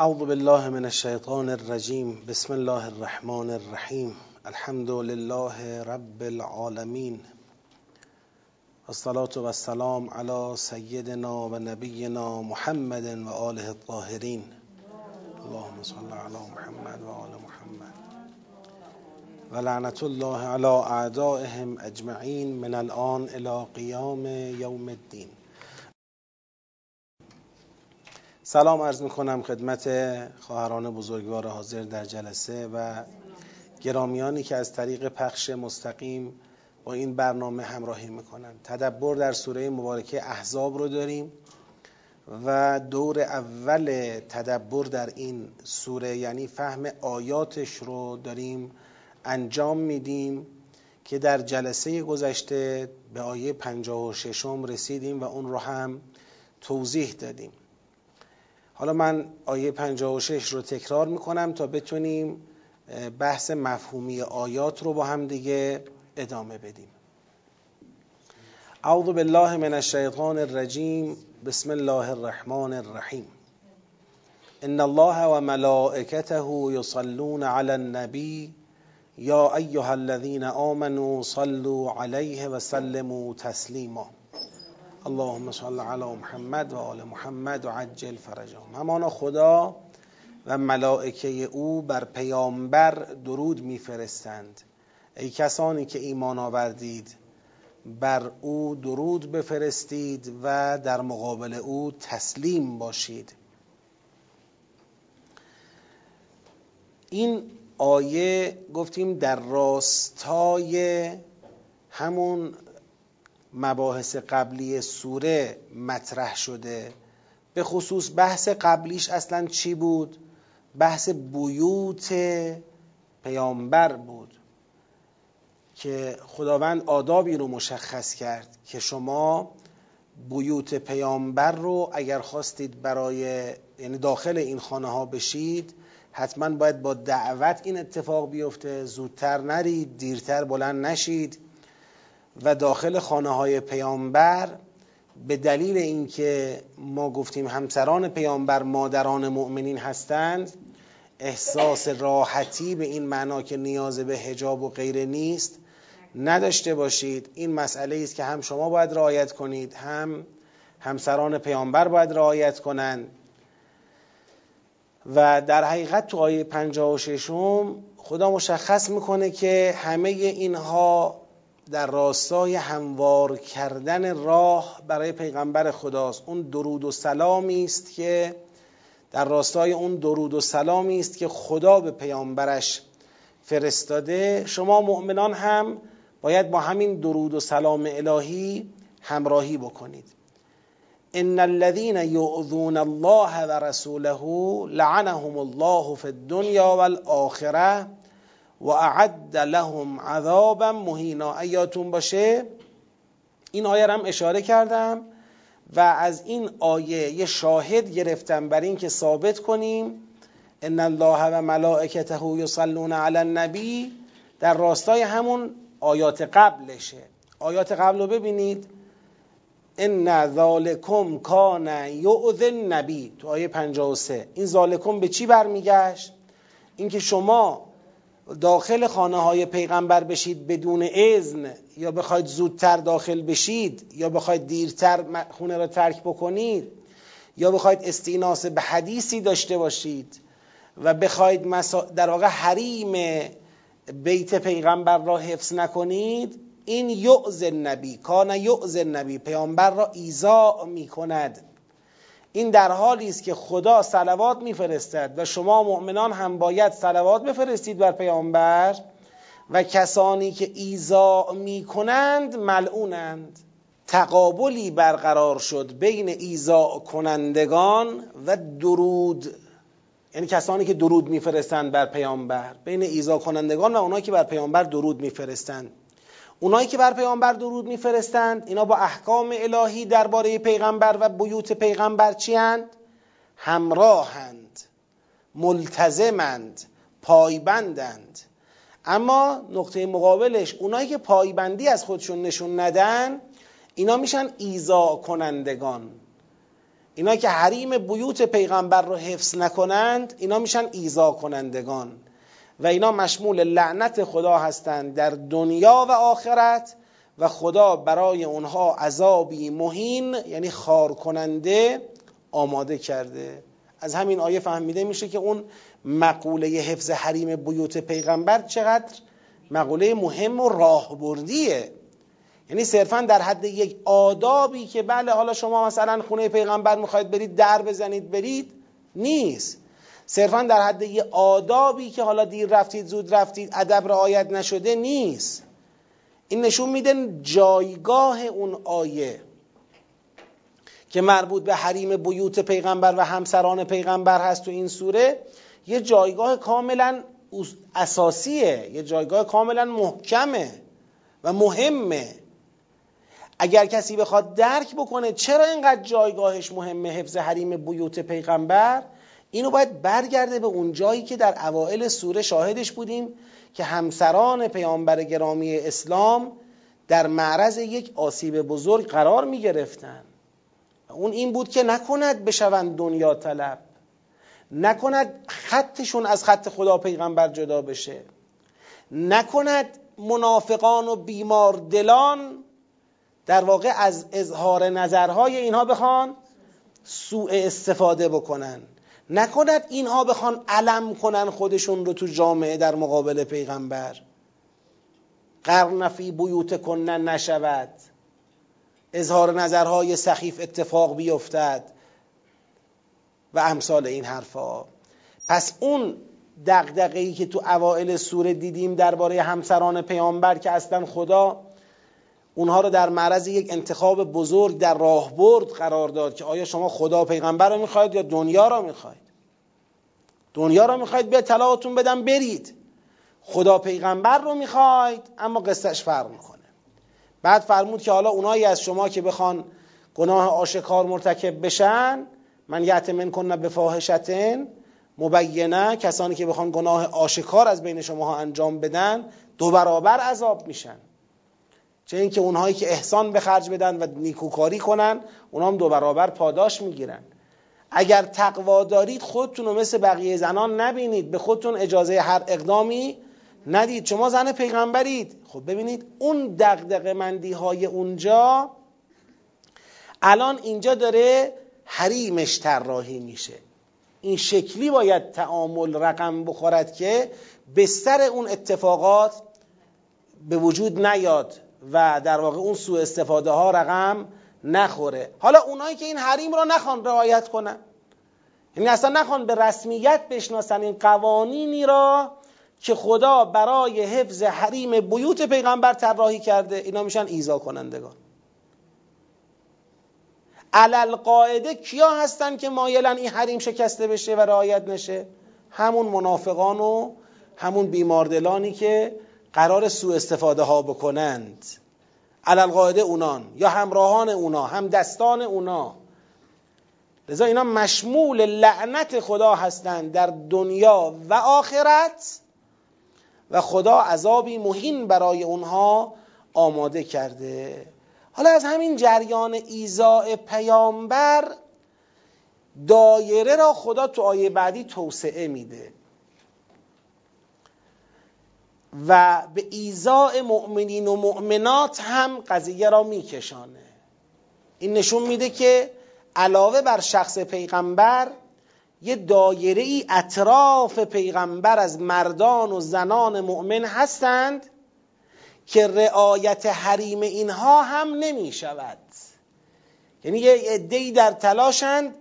اعوذ بالله من الشیطان الرجیم بسم الله الرحمن الرحیم الحمد لله رب العالمین والصلاة والسلام على سیدنا و نبینا محمد و آله الطاهرین اللهم صل على محمد و آل محمد. و لعنت الله على اعدائهم اجمعین من الان الى قیام یوم الدین سلام عرض می کنم خدمت خواهران بزرگوار حاضر در جلسه و گرامیانی که از طریق پخش مستقیم با این برنامه همراهی می‌کنند تدبر در سوره مبارکه احزاب رو داریم و دور اول تدبر در این سوره یعنی فهم آیاتش رو داریم انجام میدیم که در جلسه گذشته به آیه 56 رسیدیم و اون رو هم توضیح دادیم. حالا من آیه 56 رو تکرار می‌کنم تا بتونیم بحث مفهومی آیات رو با هم دیگه ادامه بدیم. اعوذ بالله من الشیطان الرجیم. بسم الله الرحمن الرحیم. ان الله و ملائکته یصلون علی النبی. یا ایها الذین آمنوا صلوا علیه و سلموا تسلیما. اللهم صل علی محمد و آل محمد و عجل فرجهم. همانا خدا و ملائکه او بر پیامبر درود میفرستند. ای کسانی که ایمان آوردید بر او درود بفرستید و در مقابل او تسلیم باشید. این آیه گفتیم در راستای همون مباحث قبلی سوره مطرح شده. به خصوص بحث قبلیش اصلا چی بود؟ بحث بیوت پیامبر بود که خداوند آدابی رو مشخص کرد که شما بیوت پیامبر رو اگر خواستید برای یعنی داخل این خانه ها بشید حتما باید با دعوت این اتفاق بیفته. زودتر نرید دیرتر بلند نشید. و داخل خانه های پیامبر به دلیل اینکه ما گفتیم همسران پیامبر مادران مؤمنین هستند احساس راحتی به این معنا که نیاز به حجاب و غیره نیست نداشته باشید. این مسئله است که هم شما باید رعایت کنید هم همسران پیامبر باید رعایت کنند. و در حقیقت تو آیه 56 خدا مشخص می‌کنه که همه اینها در راستای هموار کردن راه برای پیغمبر خداست. اون درود و سلامی است که در راستای اون درود و سلامی است که خدا به پیامبرش فرستاده. شما مؤمنان هم باید با همین درود و سلام الهی همراهی بکنید. ان الذين يؤذون الله ورسوله لعنهم الله في الدنيا والآخره و اعد لهم عذابا مهینا. ایاتون باشه. این آیه هم اشاره کردم و از این آیه یه شاهد گرفتم بر این که ثابت کنیم. ان الله و ملائکته یصلون علی النبی. در راستای همون آیات قبلشه. آیات قبل رو ببینید. ان ذالکم کان یؤذ النبی. تو آیه 53 این ذالکم به چی برمیگشت؟ اینکه شما داخل خانه های پیغمبر بشید بدون اذن یا بخواید زودتر داخل بشید یا بخواید دیرتر خونه را ترک بکنید یا بخواید استیناس به حدیثی داشته باشید و بخواید در واقع حریم بیت پیغمبر را حفظ نکنید این یعز نبی کان یعز نبی پیامبر را ایزا می کند این در حالی است که خدا صلوات میفرستد و شما مؤمنان هم باید صلوات بفرستید بر پیامبر و کسانی که ایزا می‌کنند ملعونند. تقابلی برقرار شد بین ایزا کنندگان و درود یعنی کسانی که درود میفرستند بر پیامبر. بین ایزا کنندگان و اونایی که بر پیامبر درود میفرستند. اونایی که بر پیامبر درود میفرستند اینا با احکام الهی درباره پیغمبر و بیوت پیغمبر چی هند؟ همراهند ملتزمند پایبندند. اما نقطه مقابلش اونایی که پایبندی از خودشون نشون ندن اینا میشن ایزا کنندگان اینا که حریم بیوت پیغمبر رو حفظ نکنند اینا میشن ایزا کنندگان و اینا مشمول لعنت خدا هستند در دنیا و آخرت و خدا برای اونها عذابی مهین یعنی خار کننده آماده کرده. از همین آیه فهمیده میشه که اون مقوله حفظ حریم بیوت پیغمبر چقدر مقوله مهم و راهبردیه. یعنی صرفا در حد یک آدابی که بله حالا شما مثلا خونه پیغمبر می‌خواید برید در بزنید برید نیست. صرفا در حد یک آدابی که حالا دیر رفتید زود رفتید ادب رعایت نشده نیست. این نشون میده جایگاه اون آیه که مربوط به حریم بیوت پیغمبر و همسران پیغمبر هست تو این سوره یه جایگاه کاملا اساسیه یه جایگاه کاملا محکمه و مهمه. اگر کسی بخواد درک بکنه چرا اینقدر جایگاهش مهمه حفظ حریم بیوت پیغمبر اینو باید برگرده به اون جایی که در اوائل سوره شاهدش بودیم که همسران پیامبر گرامی اسلام در معرض یک آسیب بزرگ قرار می گرفتن. اون این بود که نکند بشوند دنیا طلب. نکند خطشون از خط خدا پیغمبر جدا بشه. نکند منافقان و بیمار دلان در واقع از اظهار نظرهای اینها بخوان سوء استفاده بکنن. نکند اینها بخوان علم کنن خودشون رو تو جامعه در مقابل پیغمبر. قرنفی بیوت کنن نشود. اظهار نظرهای سخیف اتفاق بیفتد. و امثال این حرفا. پس اون دقدقهی که تو اوائل سوره دیدیم درباره همسران پیامبر که اصلا خدا اونها رو در معرض یک انتخاب بزرگ در راهبرد قرار داد که آیا شما خدا پیغمبر رو می‌خواید یا دنیا رو می‌خواید؟ دنیا رو می‌خواید به طلاقتون بدم برید. خدا پیغمبر رو می‌خواید اما قصهش فرق می‌کنه. بعد فرمود که حالا اونایی از شما که بخوان گناه آشکار مرتکب بشن من یعتمن کنن به فاحشتن مبینه کسانی که بخوان گناه آشکار از بین شما انجام بدن دو برابر عذاب میشن. چه اینکه اونهایی که احسان به خرج بدن و نیکوکاری کنن اونها هم دو برابر پاداش می‌گیرن. اگر تقوا دارید خودتون رو مثل بقیه زنان نبینید. به خودتون اجازه هر اقدامی ندید. شما زن پیغمبرید. خب ببینید اون دقدق مندی های اونجا الان اینجا داره حریمش طراحی میشه. این شکلی باید تعامل رقم بخورد که بستر اون اتفاقات به وجود نیاد. و در واقع اون سوء استفاده ها رقم نخوره. حالا اونایی که این حریم رو نخوان رعایت کنن. یعنی اصلا نخوان به رسمیت بشناسن این قوانینی را که خدا برای حفظ حریم بیوت پیغمبر طراحی کرده اینا میشن ایزا کنندگان. علل قاعده کیا هستن که مایلن این حریم شکسته بشه و رعایت نشه؟ همون منافقان و همون بیماردلانی که قرار سوء استفاده ها بکنند. علل قاعده اونان یا همراهان اونا هم دستان اونا. لذا اینا مشمول لعنت خدا هستند در دنیا و آخرت و خدا عذابی مهین برای اونها آماده کرده. حالا از همین جریان ایزاء پیامبر دایره را خدا تو آیه بعدی توسعه میده. و به ایزاء مؤمنین و مؤمنات هم قضیه را میکشانه. این نشون میده که علاوه بر شخص پیغمبر یه دایره ای اطراف پیغمبر از مردان و زنان مؤمن هستند که رعایت حریم اینها هم نمی شود یعنی یه عده‌ای در تلاشند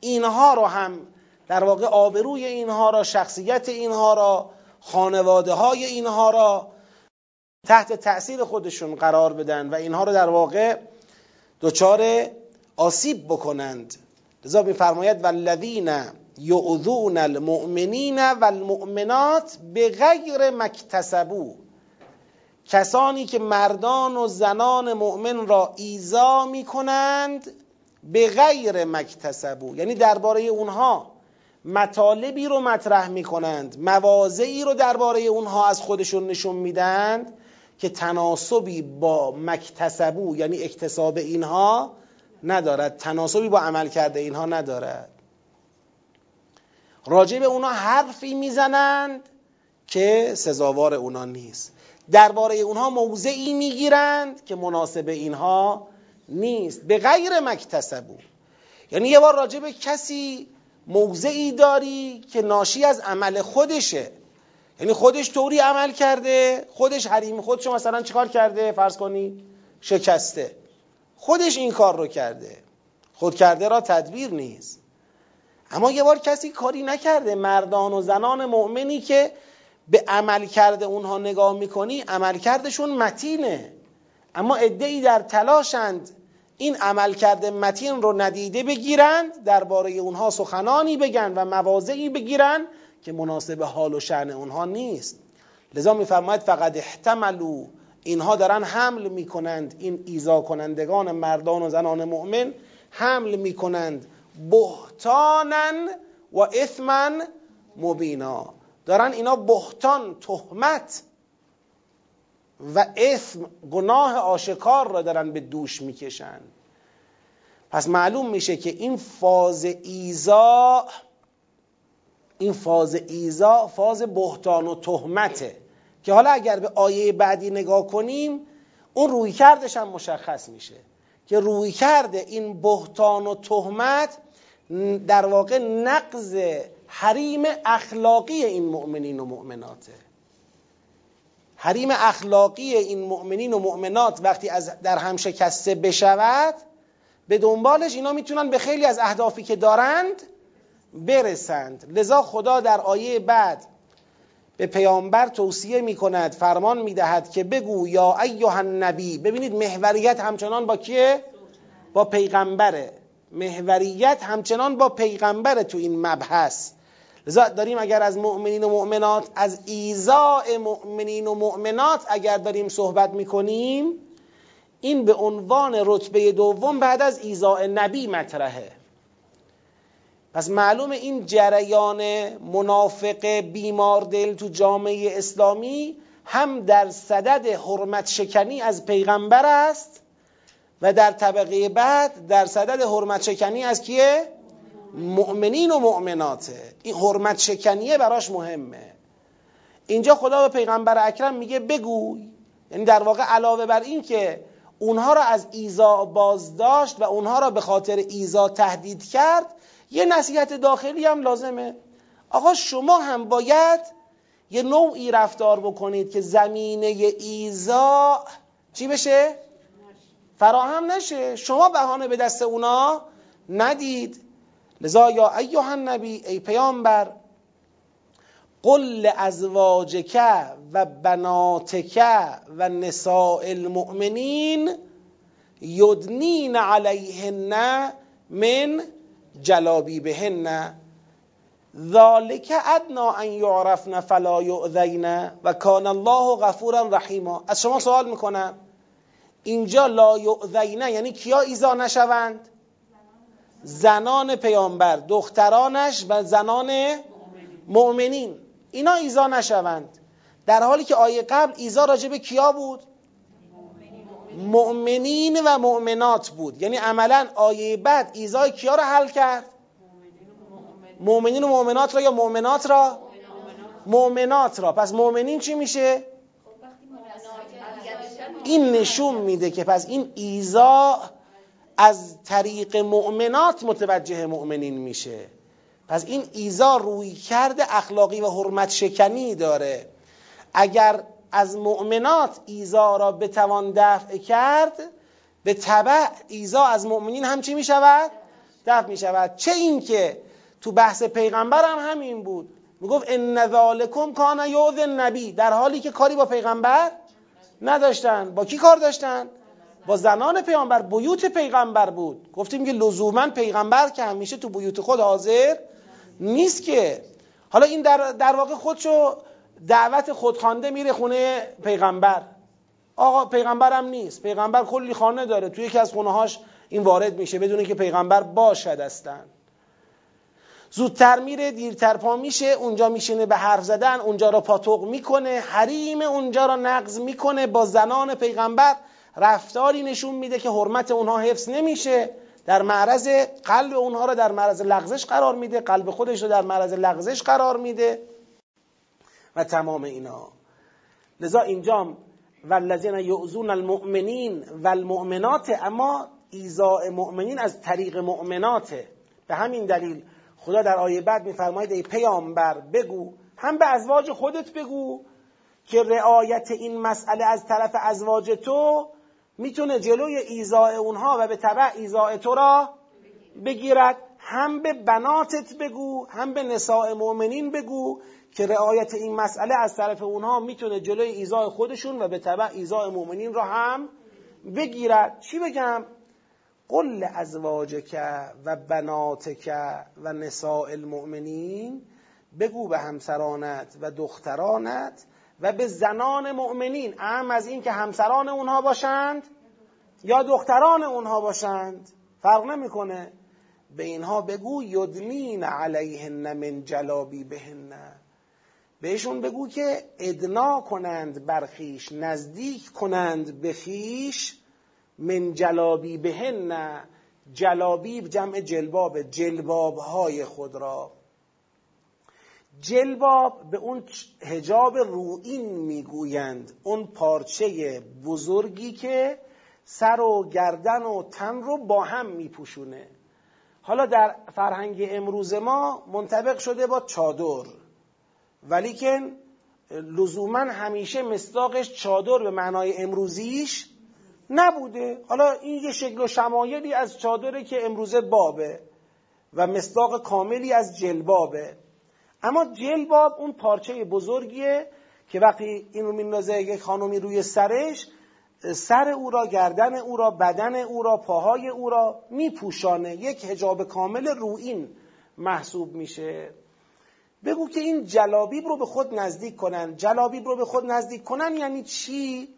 اینها رو هم در واقع آبروی اینها را شخصیت اینها را خانواده های اینها را تحت تأثیر خودشون قرار بدن و اینها رو در واقع دچار آسیب بکنند. لذا میفرماید والذین یعذون المؤمنین والمؤمنات به غیر مکتسبو کسانی که مردان و زنان مؤمن را ایزا می کنند به غیر مکتسبو یعنی درباره اونها. مطالبی رو مطرح می کنند مواضعی رو درباره اونها از خودشون نشون میدند که تناسبی با مکتسبو یعنی اکتساب اینها ندارد. تناسبی با عمل کرده اینها ندارد. راجع به اونا حرفی می‌زنند که سزاوار اونا نیست. درباره اونها موضعی می‌گیرند که مناسب اینها نیست. به غیر مکتسبو. یعنی یه بار راجع به کسی موضعی داری که ناشی از عمل خودشه. یعنی خودش طوری عمل کرده خودش حریم خودش مثلا چیکار کرده؟ فرض کنی شکسته. خودش این کار رو کرده. خود کرده را تدبیر نیست. اما یه بار کسی کاری نکرده. مردان و زنان مؤمنی که به عمل کرده اونها نگاه می‌کنی عمل کردشون متینه. اما ادعی در تلاشند این عمل کرده متین رو ندیده بگیرند درباره اونها سخنانی بگن و مواضعی بگیرند که مناسب حال و شعن اونها نیست. لذا میفرماید فقط احتملو اینها دارن حمل می‌کنند. این ایزا کنندگان مردان و زنان مؤمن حمل می‌کنند. بهتانن و اثمن مبینا. دارن اینا بهتان تهمت و اسم گناه آشکار را دارن به دوش می‌کشن. پس معلوم میشه که این فاز ایزا این فاز ایزا فاز بهتان و تهمته. که حالا اگر به آیه بعدی نگاه کنیم اون روی کردش هم مشخص میشه. که روی کرده این بهتان و تهمت در واقع نقض حریم اخلاقی این مؤمنین و مؤمناته. حریم اخلاقی این مؤمنین و مؤمنات وقتی از در هم شکسته بشود به دنبالش اینا می‌تونن به خیلی از اهدافی که دارند برسند. لذا خدا در آیه بعد به پیامبر توصیه می کند فرمان می دهد که بگو یا ایها النبی ببینید محوریت همچنان با کیه؟ با پیغمبره. محوریت همچنان با پیغمبره تو این مبحث. لذا داریم اگر از مؤمنین و مؤمنات از ایزاء مؤمنین و مؤمنات اگر داریم صحبت می‌کنیم این به عنوان رتبه دوم بعد از ایزاء نبی مطرحه پس معلوم این جریان منافق بیمار دل تو جامعه اسلامی هم در صدد حرمت شکنی از پیغمبر است و در طبقه بعد در صدد حرمت شکنی از کیه؟ مؤمنین و مؤمناته. این حرمت شکنیه براش مهمه. اینجا خدا به پیغمبر اکرم میگه بگوی یعنی در واقع علاوه بر این که اونها را از ایزا بازداشت و اونها را به خاطر ایزا تهدید کرد یه نصیحت داخلی هم لازمه. آقا شما هم باید یه نوعی رفتار بکنید که زمینه ایزا چی بشه؟ فراهم نشه. شما بهانه به دست اونا ندید. لذا یا ایها النبی ای پیامبر قل ازواجک و بناتک و نساء المؤمنین یدنین علیهن من جلابی بهن ذالک ادنا ان یعرفن فلا یؤذین و کان الله غفورا رحیما. از شما سوال می‌کنم اینجا لا یؤذین یعنی کیا ایزا نشوند؟ زنان پیامبر دخترانش و زنان مؤمنین. اینا ایزا نشوند. در حالی که آیه قبل ایزا راجع به کیا بود؟ مؤمنین و مؤمنات بود. یعنی عملا آیه بعد ایزای کیا را حل کرد؟ مؤمنین و مؤمنات را یا مؤمنات را؟ مؤمنات را. پس مؤمنین چی میشه؟ این نشون میده که پس این ایزا از طریق مؤمنات متوجه مؤمنین میشه. پس این ایزا روی کرده اخلاقی و حرمت شکنی داره. اگر از مؤمنات ایزا را بتوان دفع کرد به طبع ایزا از مؤمنین هم چی می شود؟ دفع می شود چه این که تو بحث پیغمبر هم همین بود. می‌گفت ان ذالکم کان نبی در حالی که کاری با پیغمبر نداشتن. با کی کار داشتن؟ با زنان پیغمبر بیوت پیغمبر بود. گفتیم که لزوما پیغمبر که همیشه تو بیوت خود حاضر نیست که. حالا این در, در واقع خودشو دعوت خودخوانده میره خونه پیغمبر. آقا پیغمبرم نیست. پیغمبر کلی خانه داره. توی یکی از خونه هاش این وارد میشه. بدون که پیغمبر باشد هستن زودتر میره دیرتر پا میشه. اونجا میشینه به حرف زدن. اونجا را پاتوق می‌کنه. حریم اونجا را نقض می‌کنه با زنان پیغمبر. رفتاری نشون میده که حرمت اونها حفظ نمیشه. در معرض قلب اونها رو در معرض لغزش قرار میده. قلب خودش رو در معرض لغزش قرار میده. و تمام اینا. لذا اینجا والذین یعزون المؤمنین و المؤمنات اما ایزاء مؤمنین از طریق مؤمناته به همین دلیل خدا در آیه بعد میفرماید ای پیامبر بگو. هم به ازواج خودت بگو که رعایت این مسئله از طرف ازواج تو می‌تونه جلوی ایزاء اونها و به طبع ایزاء تو را بگیرد. هم به بناتت بگو هم به نساء مؤمنین بگو که رعایت این مسئله از طرف اونها می‌تونه جلوی ایزاء خودشون و به طبع ایزاء مؤمنین را هم بگیرد. چی بگم؟ قل ازواجک و بناتک و نساء المؤمنین بگو به همسرانت و دخترانت و به زنان مؤمنین اهم از این که همسران اونها باشند یا دختران اونها باشند فرق نمی‌کنه. به اینها بگو یدنین علیهن من جلابی بهن بهشون بگو که ادنا کنند برخیش نزدیک کنند به خیش من جلابی بهن جلابیب جمع جلباب جلباب های خود را. جلباب به اون هجاب روئین می‌گویند اون پارچه بزرگی که سر و گردن و تن رو با هم میپوشونه. حالا در فرهنگ امروز ما منطبق شده با چادر ولیکن لزوما همیشه مصداقش چادر به معنای امروزیش نبوده. حالا این یه شکل و شمایلی از چادره که امروزه بابه و مصداق کاملی از جلبابه. اما جلباب اون پارچه بزرگیه که وقتی این رو میندازه یک خانومی روی سرش سر او را گردن او را بدن او را پاهای او را میپوشانه. یک هجاب کامل روین محسوب میشه. بگو که این جلابیب رو به خود نزدیک کنن. جلابیب رو به خود نزدیک کنن یعنی چی؟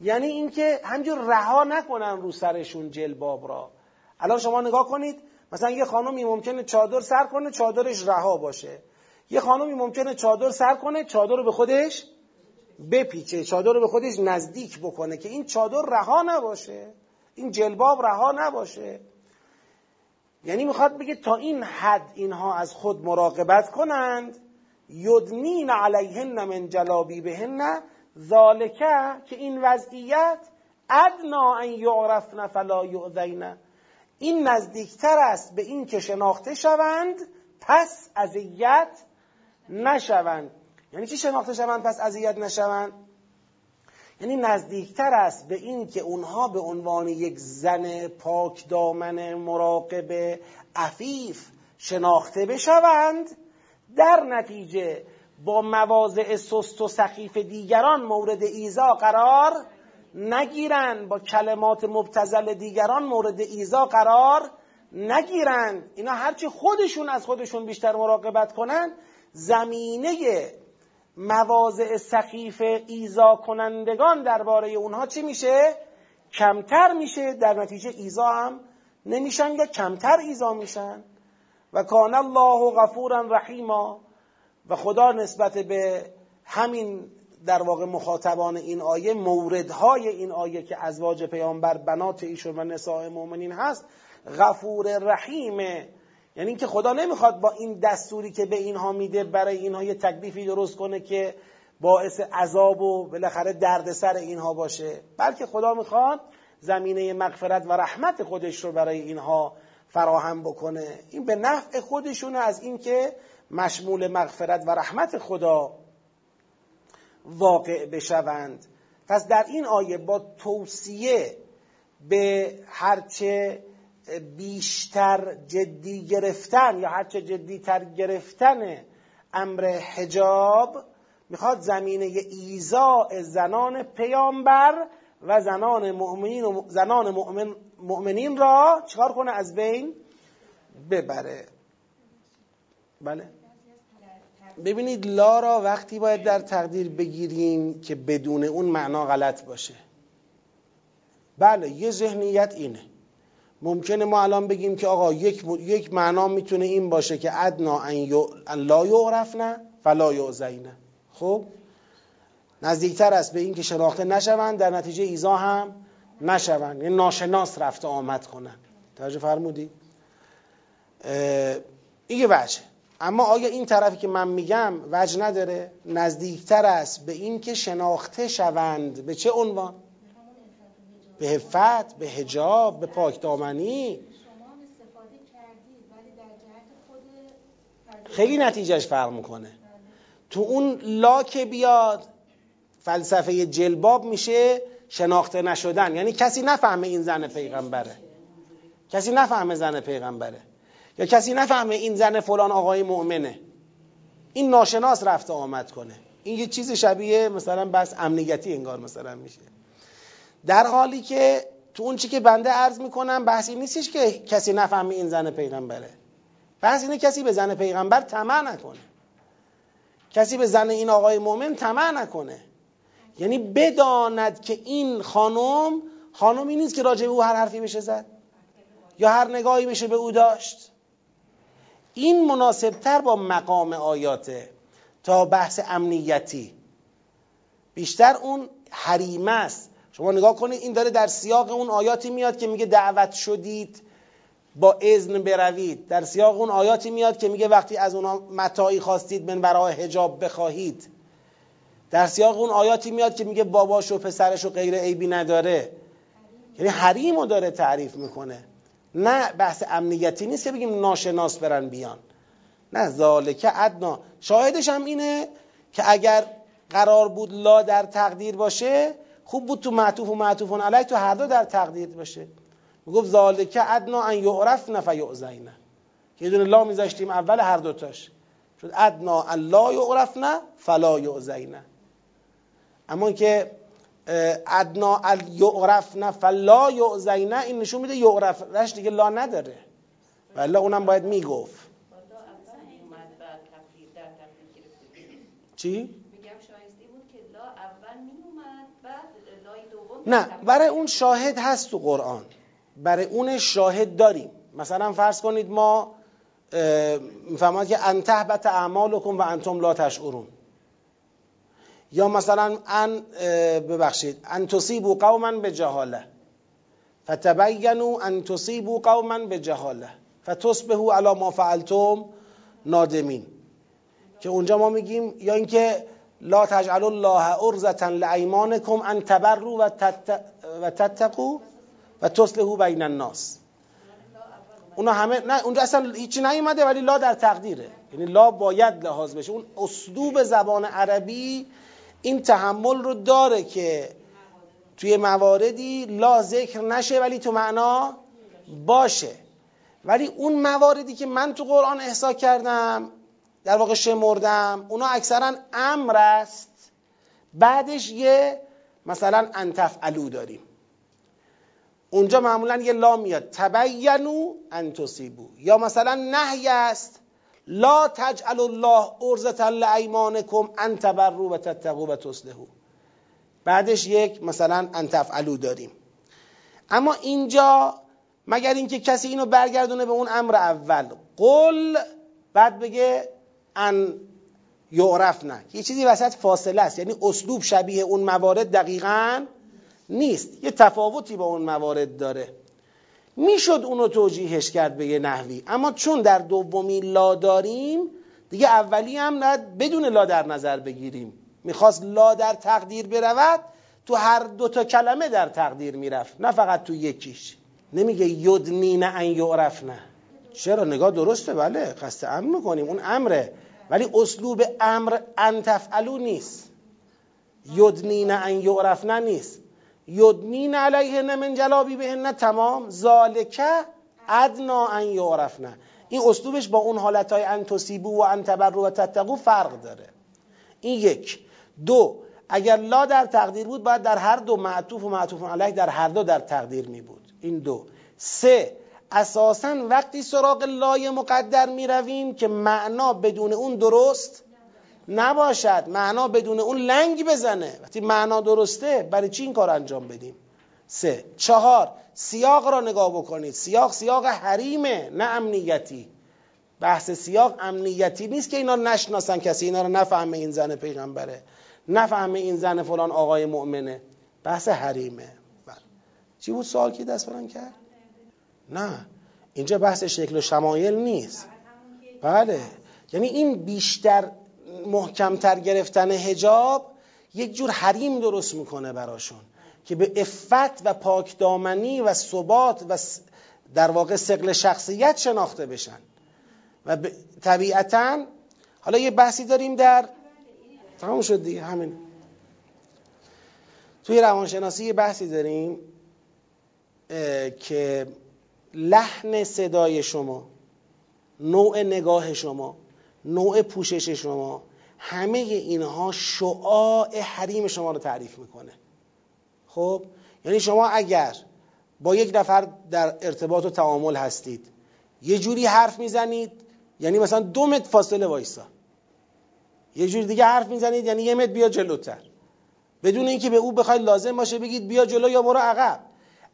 یعنی اینکه همجور رها نکنن رو سرشون جلباب را. الان شما نگاه کنید مثلا یه خانمی ممکنه چادر سر کنه چادرش رها باشه. یه خانمی ممکنه چادر سر کنه چادر رو به خودش بپیچه چادر رو به خودش نزدیک بکنه که این چادر رها نباشه این جلباب رها نباشه. یعنی می‌خواد بگه تا این حد اینها از خود مراقبت کنند یدنین علیهن من جلابی بهن ذالکه که این وضعیت ادنا ان یعرفن فلا یعذین این نزدیکتر است به این که شناخته شوند پس اذیت نشوند. یعنی چی شناخته شوند پس اذیت نشوند؟ یعنی نزدیکتر است به این که اونها به عنوان یک زن پاک دامن مراقب عفیف شناخته بشوند در نتیجه با مواضع سست و سخیف دیگران مورد ایزا قرار نگیرند. با کلمات مبتزل دیگران مورد ایزا قرار نگیرند. اینا هرچی خودشون از خودشون بیشتر مراقبت کنند زمینه مواضع سخیف ایزا کنندگان درباره اونها چی میشه؟ کمتر میشه در نتیجه ایزا هم نمیشن یا کمتر ایزا میشن و کان الله غفورا رحیما و خدا نسبت به همین در واقع مخاطبان این آیه موردهای این آیه که ازواج پیامبر بنات ایشون و نساء مؤمنین هست غفور رحیمه یعنی اینکه خدا نمی‌خواد با این دستوری که به اینها میده برای اینها یه تکلیفی درست کنه که باعث عذاب و بالاخره دردسر اینها باشه. بلکه خدا می‌خواد زمینه مغفرت و رحمت خودش رو برای اینها فراهم بکنه. این به نفع خودشونه از اینکه مشمول مغفرت و رحمت خدا واقع بشوند. پس در این آیه با توصیه به هرچه بیشتر جدی گرفتن یا هرچه جدیتر گرفتن امر حجاب می‌خواد زمینه ایزا زنان پیامبر و زنان مؤمنین و زنان مؤمن مؤمنین را چکار کنه؟ از بین ببره. بله؟ ببینید لا را وقتی باید در تقدیر بگیریم که بدون اون معنا غلط باشه. بله یه ذهنیت اینه. ممکنه ما الان بگیم که آقا یک, یک معنا می‌تونه این باشه که ادنا ان, لا یعرفن فلا یعزین خب؟ نزدیکتر است به این که شناخته نشوند در نتیجه ایزا هم نشوند. یعنی ناشناس رفته آمد کنن توجه فرمودی؟ این یه وجه. اما آیا این طرفی که من میگم وجه نداره؟ نزدیکتر است به این که شناخته شوند. به چه عنوان؟ به حفت به هجاب به پاکدامنی خیلی نتیجهش فرق می‌کنه. تو اون لا که بیاد فلسفه جلباب میشه شناخته نشدن. یعنی کسی نفهمه این زن پیغمبره. کسی نفهمه زن پیغمبره. یا کسی نفهمه این زن فلان آقای مؤمنه. این ناشناس رفته آمد کنه. این یه چیز شبیه مثلا بس امنیتی انگار مثلا میشه. در حالی که تو اون چی که بنده عرض می‌کنم بحثی نیستش که کسی نفهمه این زن پیغمبره. بحث اینه کسی به زن پیغمبر طمع نکنه. کسی به زن این آقای مؤمن طمع نکنه. یعنی بداند که این خانم خانمی نیست که راجع به او هر حرفی بشه زد. یا هر نگاهی بشه به او داشت. این مناسبتر با مقام آیاته تا بحث امنیتی. بیشتر اون حریمه است. شما نگاه کنید این داره در سیاق اون آیاتی میاد که میگه دعوت شدید با اذن بروید. در سیاق اون آیاتی میاد که میگه وقتی از اونها متاعی خواستید من برای حجاب بخواهید. در سیاق اون آیاتی میاد که میگه باباش و پسرش و غیر عیبی نداره. یعنی حریم رو داره تعریف می‌کنه. نه بحث امنیتی نیست که بگیم ناشناس برن بیان. نه ذالکه ادنا. شاهدش هم اینه که اگر قرار بود لا در تقدیر باشه خوب بود تو معطوف و معطوفون علی تو هر دو در تقدیر باشه می‌گفت ذالکه ادنا ان یعرفن فیعزین که یه دونه لا میذاشتیم اول هر دوتاش شد ادنا ان لا یعرفن فلا یعزین اما که ادنا یعرفن فلا یعزین این نشون میده یعرفنش دیگه لا نداره. ولی اونم باید می‌گفت. چی؟ نه برای اون شاهد هست تو قرآن. برای اون شاهد داریم. مثلا فرض کنید ما می‌فهمد که ان تهبت اعمالکم و انتم لا تشعرون. یا مثلا ان ببخشید ان تصیبوا قوما به جهاله فتبینوا ان تصیبوا قوما به جهاله فتصبحوا علی ما فعلتم نادمین. که اونجا ما میگیم یا اینکه لا تجعلوا الله ارزتا لایمانکم ان تبروا و, تتقوا و تصلحوا بین الناس. اونا همه نه اونجا اصلا هیچی نیومده ولی لا در تقدیره. یعنی لا باید لحاظ بشه. اون اسلوب زبان عربی این تحمل رو داره که توی مواردی لا ذکر نشه ولی تو معنا باشه. ولی اون مواردی که من تو قرآن احسا کردم در واقع شمردم اونا اکثرا امر است. بعدش یه مثلا انتفعلو داریم. اونجا معمولا یه لا میاد. تبینو انتصیبو یا مثلا نهی است. لا تجعل الله ارزتا لایمانکم ان تبروا و تتقوا و تصلحوا. بعدش یک مثلا ان تفعلوا داریم. اما اینجا مگر اینکه کسی اینو برگردونه به اون امر اول. قل بعد بگه ان یعرف نه. یه چیزی وسط فاصله است. یعنی اسلوب شبیه اون موارد دقیقا نیست. یه تفاوتی با اون موارد داره. می‌شد اونو توجیهش کرد به یه نحوی. اما چون در دومی لا داریم دیگه اولی هم نه بدون لا در نظر بگیریم. می‌خواست لا در تقدیر برود تو هر دو تا کلمه در تقدیر می‌رفت. نه فقط تو یکیش. نمیگه یدنین ان یعرف نه. چرا؟ نگاه درسته. بله. قصد امر می‌کنیم. اون امره. ولی اسلوب امر ان تفعلو نیست. یدنین ان یعرفنه نیست. یدنین علیهن من جلابی بهن تمام. ذالکه ادنا ان یعرفنه این اسلوبش با اون حالتهای ان تصیبو و ان تبرو و تتقو فرق داره. این یک. دو اگر لا در تقدیر بود باید در هر دو معطوف و معطوف علیه در هر دو در تقدیر می بود این دو. سه اساسا وقتی سراغ لای مقدر می رویم که معنا بدون اون درست نباشد. معنا بدون اون لنگ بزنه. وقتی معنا درسته برای چی این کار انجام بدیم؟ سه. چهار. سیاق را نگاه بکنید. سیاق سیاق حریمه نه امنیتی. بحث سیاق امنیتی نیست که اینا نشناسن کسی اینا رو نفهمه این زن پیغمبره. نفهمه این زن فلان آقای مؤمنه. بحث حریمه. بله. چی بود سوال که دست برن کرد؟ نه. اینجا بحث شکل و شمایل نیست. بله. یعنی این بیشتر محکمتر گرفتن هجاب یک جور حریم درست می‌کنه براشون که به افت و پاکدامنی و ثبات و در واقع سقل شخصیت شناخته بشن. و طبیعتا حالا یه بحثی داریم در تمام شد دیگه همین. توی روانشناسی یه بحثی داریم که لحن صدای شما نوع نگاه شما نوع پوشش شما همه اینها شعاع حریم شما رو تعریف می‌کنه. خب؟ یعنی شما اگر با یک نفر در ارتباط و تعامل هستید یه جوری حرف می‌زنید یعنی مثلا دو متر فاصله وایسا. یه جوری دیگه حرف می‌زنید یعنی یه متر بیا جلوتر. بدون اینکه به او بخواید لازم باشه بگید بیا جلو یا برو عقب.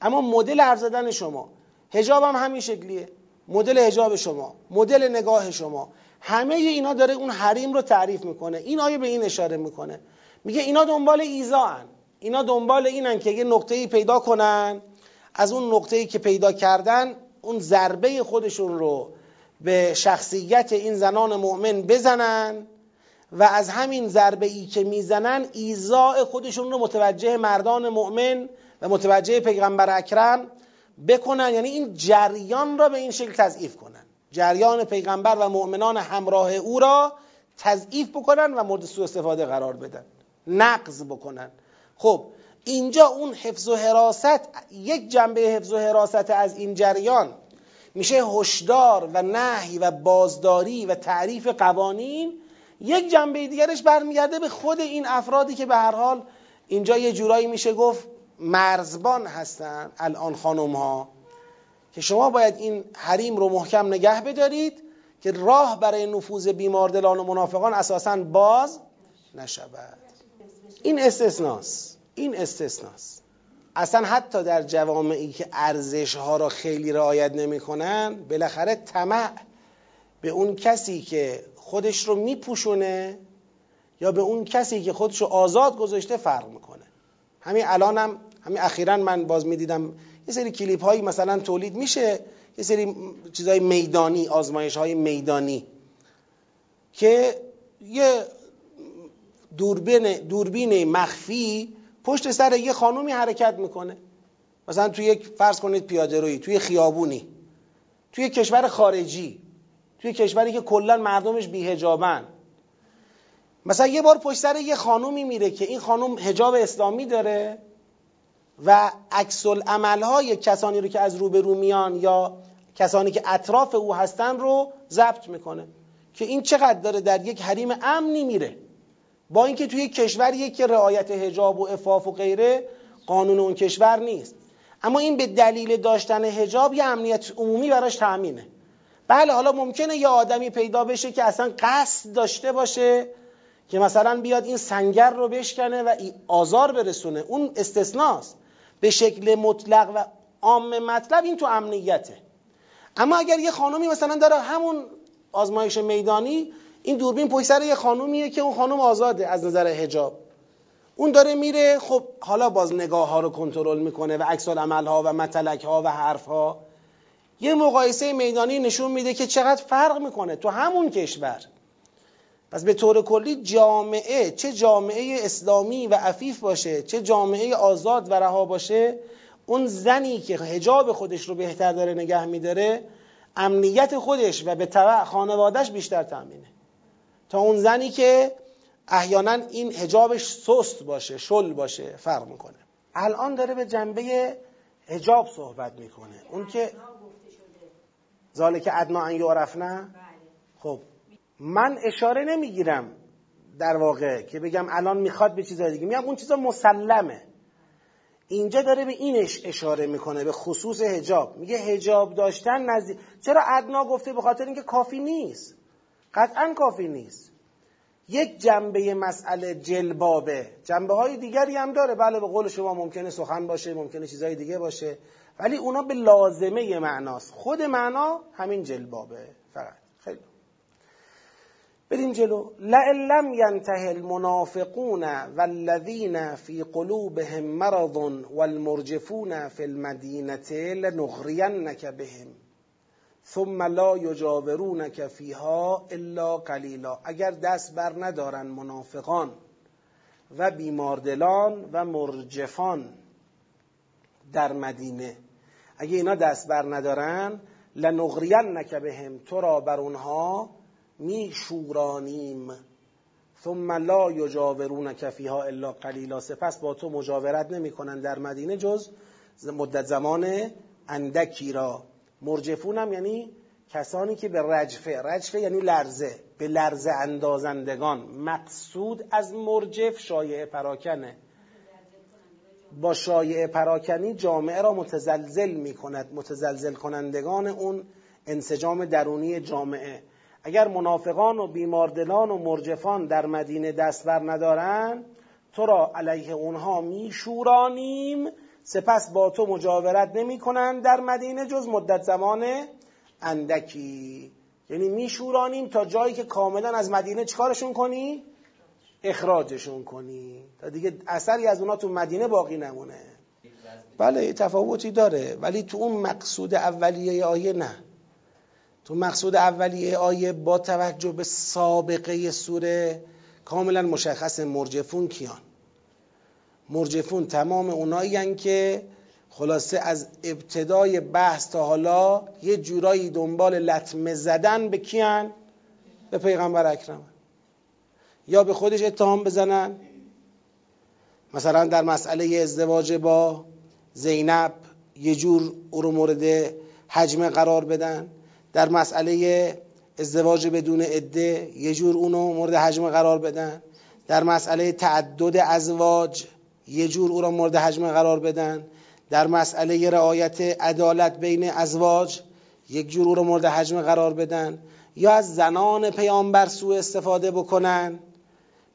اما مدل حرف زدن شما حجاب هم همین شکلیه. مدل حجاب شما مدل نگاه شما. همه اینا داره اون حریم رو تعریف می‌کنه. این آیه به این اشاره می‌کنه. میگه اینا دنبال ایزان اینا دنبال اینن که یه نقطه ای پیدا کنن. از اون نقطه ای که پیدا کردن اون ضربه خودشون رو به شخصیت این زنان مؤمن بزنن و از همین ضربه ای که می‌زنن ایزاع خودشون رو متوجه مردان مؤمن و متوجه پیغمبر اکرم بکنن یعنی این جریان را به این شکل تضعیف کنن. جریان پیغمبر و مؤمنان همراه او را تضعیف بکنن و مورد سوء استفاده قرار بدن. نقض بکنن. خب اینجا اون حفظ و حراست یک جنبه حفظ و حراست از این جریان میشه هشدار و نهی و بازداری و تعریف قوانین. یک جنبه دیگرش برمیگرده به خود این افرادی که به هر حال اینجا یه جورایی میشه گفت مرزبان هستن الان خانم ها که شما باید این حریم رو محکم نگه بدارید که راه برای نفوذ بیماردلان و منافقان اساسا باز نشود. این استثناست. این استثناست. اصلا حتی در جوامعی که ارزش ها را خیلی رعایت نمی‌کنن بالاخره طمع به اون کسی که خودش رو میپوشونه یا به اون کسی که خودش رو آزاد گذاشته فرق می‌کنه. همین الانم همین اخیرا من باز می‌دیدم یه سری کلیپ هایی مثلا تولید میشه یه سری چیزهای میدانی آزمایش های میدانی که یه دوربین دوربین مخفی پشت سر یه خانومی حرکت می‌کنه. مثلا توی یک فرض کنید پیاده روی توی خیابونی توی کشور خارجی توی کشوری که کلا مردمش بیهجابن مثلا یه بار پشت سر یه خانومی میره که این خانوم هجاب اسلامی داره. و عکس های کسانی رو که از روبرو میان یا کسانی که اطراف او هستن رو ضبط می‌کنه که این چقدر داره در یک حریم امنی میره. با اینکه توی کشوری که رعایت حجاب و افاف و غیره قانون اون کشور نیست. اما این به دلیل داشتن حجاب یه امنیت عمومی براش تأمینه. بله حالا ممکنه یه آدمی پیدا بشه که اصلا قصد داشته باشه که مثلا بیاد این سنگر رو بشکنه و آزار برسونه. اون استثناست. به شکل مطلق و عام مطلب این تو امنیته. اما اگر یه خانومی مثلا داره همون آزمایش میدانی این دوربین پشت سر یه خانومیه که اون خانوم آزاده از نظر حجاب. اون داره میره خب حالا باز نگاه ها رو کنترل می‌کنه و عکس عمل ها و متلک ها و حرف ها یه مقایسه میدانی نشون میده که چقدر فرق می‌کنه تو همون کشور. پس به طور کلی جامعه چه جامعه اسلامی و عفیف باشه چه جامعه آزاد و رها باشه اون زنی که حجاب خودش رو بهتر داره نگه میداره امنیت خودش و به طبع خانوادهش بیشتر تامینه تا اون زنی که احیانا این حجابش سست باشه شل باشه فرق می‌کنه. الان داره به جنبه حجاب صحبت می‌کنه. اون که ذالک ادنا ان یعرف نه خب. من اشاره نمی‌گیرم در واقع که بگم الان می‌خواد به چیزای دیگه. میگم اون چیزا مسلمه. اینجا داره به اینش اشاره می‌کنه به خصوص هجاب میگه هجاب داشتن نزدیک چرا ادنا گفته به خاطر اینکه کافی نیست؟ قطعا کافی نیست. یک جنبه مسئله جلبابه. جنبه های دیگری هم داره. بله به قول شما ممکنه سخن باشه ممکنه چیزهای دیگه باشه ولی اونا به لازمه معناست. خود معنا همین جلبابه فقط. خیلی بریم جلو. لئن لم ینته المنافقون والذین فی قلوبهم مرض والمرجفون فی المدینه لنغرینک بهم. ثم لا یجاورونک فیها الا قلیلا. اگر دست بر ندارن منافقان و بیماردلان و مرجفان در مدینه. اگه اینا دست بر ندارن لنغرینک بهم. تو را بر اونها می شورانیم ثم لا یجاورونک فیها الا قلیلا. سپس با تو مجاورت نمی‌کنن در مدینه جز مدت زمان اندکی را. مرجفون هم یعنی کسانی که به رجفه رجفه یعنی لرزه به لرزه اندازندگان. مقصود از مرجف شایع پراکنه. با شایع پراکنی جامعه را متزلزل می کند متزلزل کنندگان اون انسجام درونی جامعه. اگر منافقان و بیماردلان و مرجفان در مدینه دست بر ندارن تو را علیه اونها میشورانیم. سپس با تو مجاورت نمی کنن در مدینه جز مدت زمان اندکی. یعنی میشورانیم تا جایی که کاملا از مدینه چکارشون کنی؟ اخراجشون کنی. تا دیگه اثری از اونا تو مدینه باقی نمونه. بله تفاوتی داره ولی تو اون مقصود اولیه آیه نه. تو مقصود اولیه آیه با توجه به سابقه سوره کاملا مشخص مرجفون کیان؟ مرجفون تمام اونایی که خلاصه از ابتدای بحث تا حالا یه جورایی دنبال لطمه زدن به کیان؟ به پیغمبر اکرم. یا به خودش اتهام بزنن؟ مثلا در مسئله ازدواج با زینب یه جور او رو مورد حجمه قرار بدن. در مسئله ازدواج بدون عده یه جور اونو مورد حجم قرار بدن. در مسئله تعدد ازواج یه جور او را مورد حجم قرار بدن. در مسئله رعایت عدالت بین ازواج یک جور او را مورد حجم قرار بدن. یا از زنان پیامبر سوء استفاده بکنن.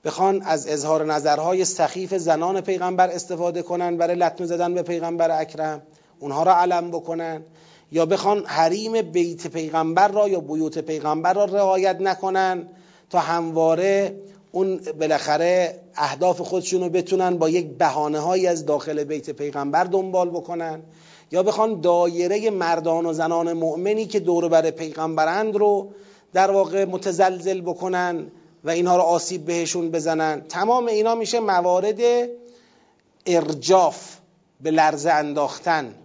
بخوان از اظهار نظرهای سخیف زنان پیغمبر استفاده کنن. برای لطمه زدن به پیغمبر اکرم. اونها را علم بکنن. یا بخوان حریم بیت پیغمبر را یا بیوت پیغمبر را رعایت نکنن تا همواره اون بالاخره اهداف خودشون رو بتونن با یک بهانه هایی از داخل بیت پیغمبر دنبال بکنن یا بخوان دایره مردان و زنان مؤمنی که دور بر پیغمبرند رو در واقع متزلزل بکنن و اینها رو آسیب بهشون بزنن. تمام اینا میشه موارد ارجاف به لرزه انداختن.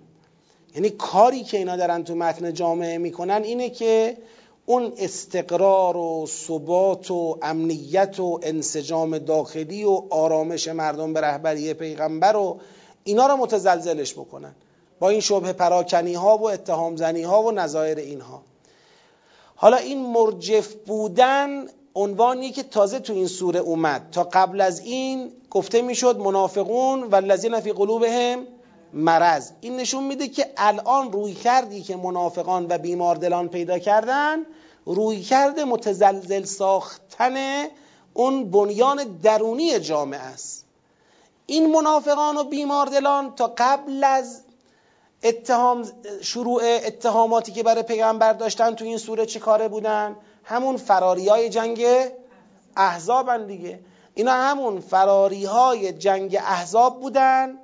یعنی کاری که اینا دارن تو متن جامعه می‌کنن اینه که اون استقرار و ثبات و امنیت و انسجام داخلی و آرامش مردم به رهبری پیغمبر و اینا رو متزلزلش بکنن. با این شبه پراکنی ها و اتهام زنی ها و نظایر اینها. حالا این مرجف بودن عنوانی که تازه تو این سوره اومد. تا قبل از این گفته می‌شد منافقون و الذین فی قلوبهم مرض. این نشون میده که الان روی کردی که منافقان و بیماردلان پیدا کردن روی کرده متزلزل ساختن اون بنیان درونی جامعه است. این منافقان و بیماردلان تا قبل از اتهام شروع اتهاماتی که برای پیغمبر داشتن تو این سوره چه کاره بودن؟ همون فراری های جنگ احزابن دیگه. اینا همون فراری های جنگ احزاب بودن.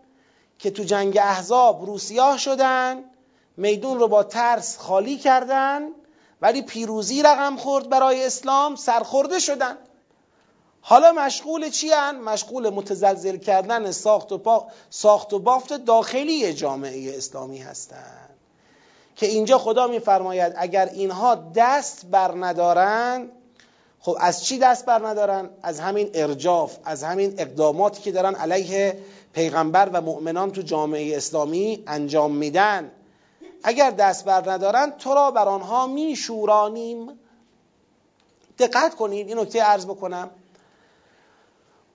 که تو جنگ احزاب روسیاه شدن میدون رو با ترس خالی کردن ولی پیروزی رقم خورد برای اسلام سرخورده شدن حالا مشغول چی؟ مشغول متزلزل کردن ساخت و, ساخت و بافت داخلی جامعه اسلامی هستند که اینجا خدا میفرماید اگر اینها دست بر ندارن خب از چی دست بر ندارن؟ از همین ارجاف از همین اقداماتی که دارن علیه پیغمبر و مؤمنان تو جامعه اسلامی انجام میدن. اگر دست بر ندارن تو را بر آنها میشورانیم. دقت کنید این نکته عرض بکنم.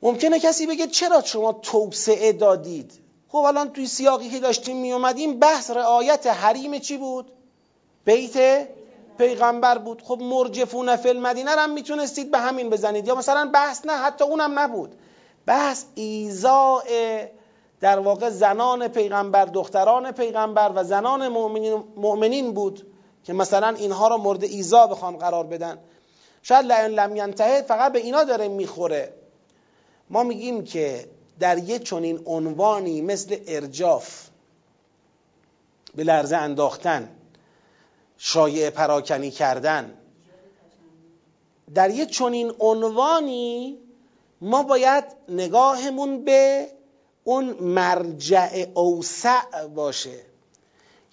ممکنه کسی بگه چرا شما توسعه دادید؟ خب الان توی سیاقی که داشتیم می اومدیم بحث رعایت حریم چی بود؟ بیت پیغمبر بود. خب مرجفون فی المدینه هم می‌تونستید به همین بزنید. یا مثلا بحث نه حتی اونم نبود. بحث ایزاء در واقع زنان پیغمبر دختران پیغمبر و زنان مؤمنین, بود که مثلا اینها را مورد ایزا بخوان قرار بدن. شاید لعن لم ینتهه فقط به اینا داره می‌خوره. ما میگیم که در یه چنین عنوانی مثل ارجاف به لرزه انداختن شایع پراکنی کردن در یه چنین عنوانی ما باید نگاهمون به اون مرجع اوسع باشه.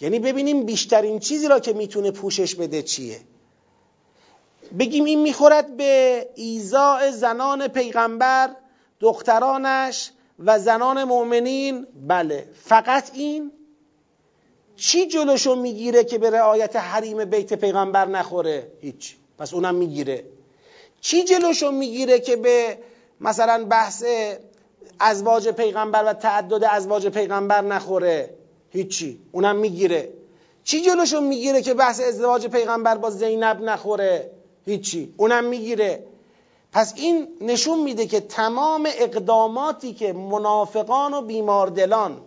یعنی ببینیم بیشترین چیزی را که می‌تونه پوشش بده چیه. بگیم این می‌خورد به ایزاع زنان پیغمبر دخترانش و زنان مؤمنین. بله فقط این. چی جلوشو می‌گیره که به رعایت حریم بیت پیغمبر نخوره؟ هیچ. پس اونم می‌گیره. چی جلوشو می‌گیره که به مثلا بحث ازواج پیغمبر و تعدد ازواج پیغمبر نخوره. هیچی. اونم می‌گیره. چی جلوشو می‌گیره که بحث ازدواج پیغمبر با زینب نخوره؟ هیچی. اونم می‌گیره. پس این نشون میده که تمام اقداماتی که منافقان و بیماردلان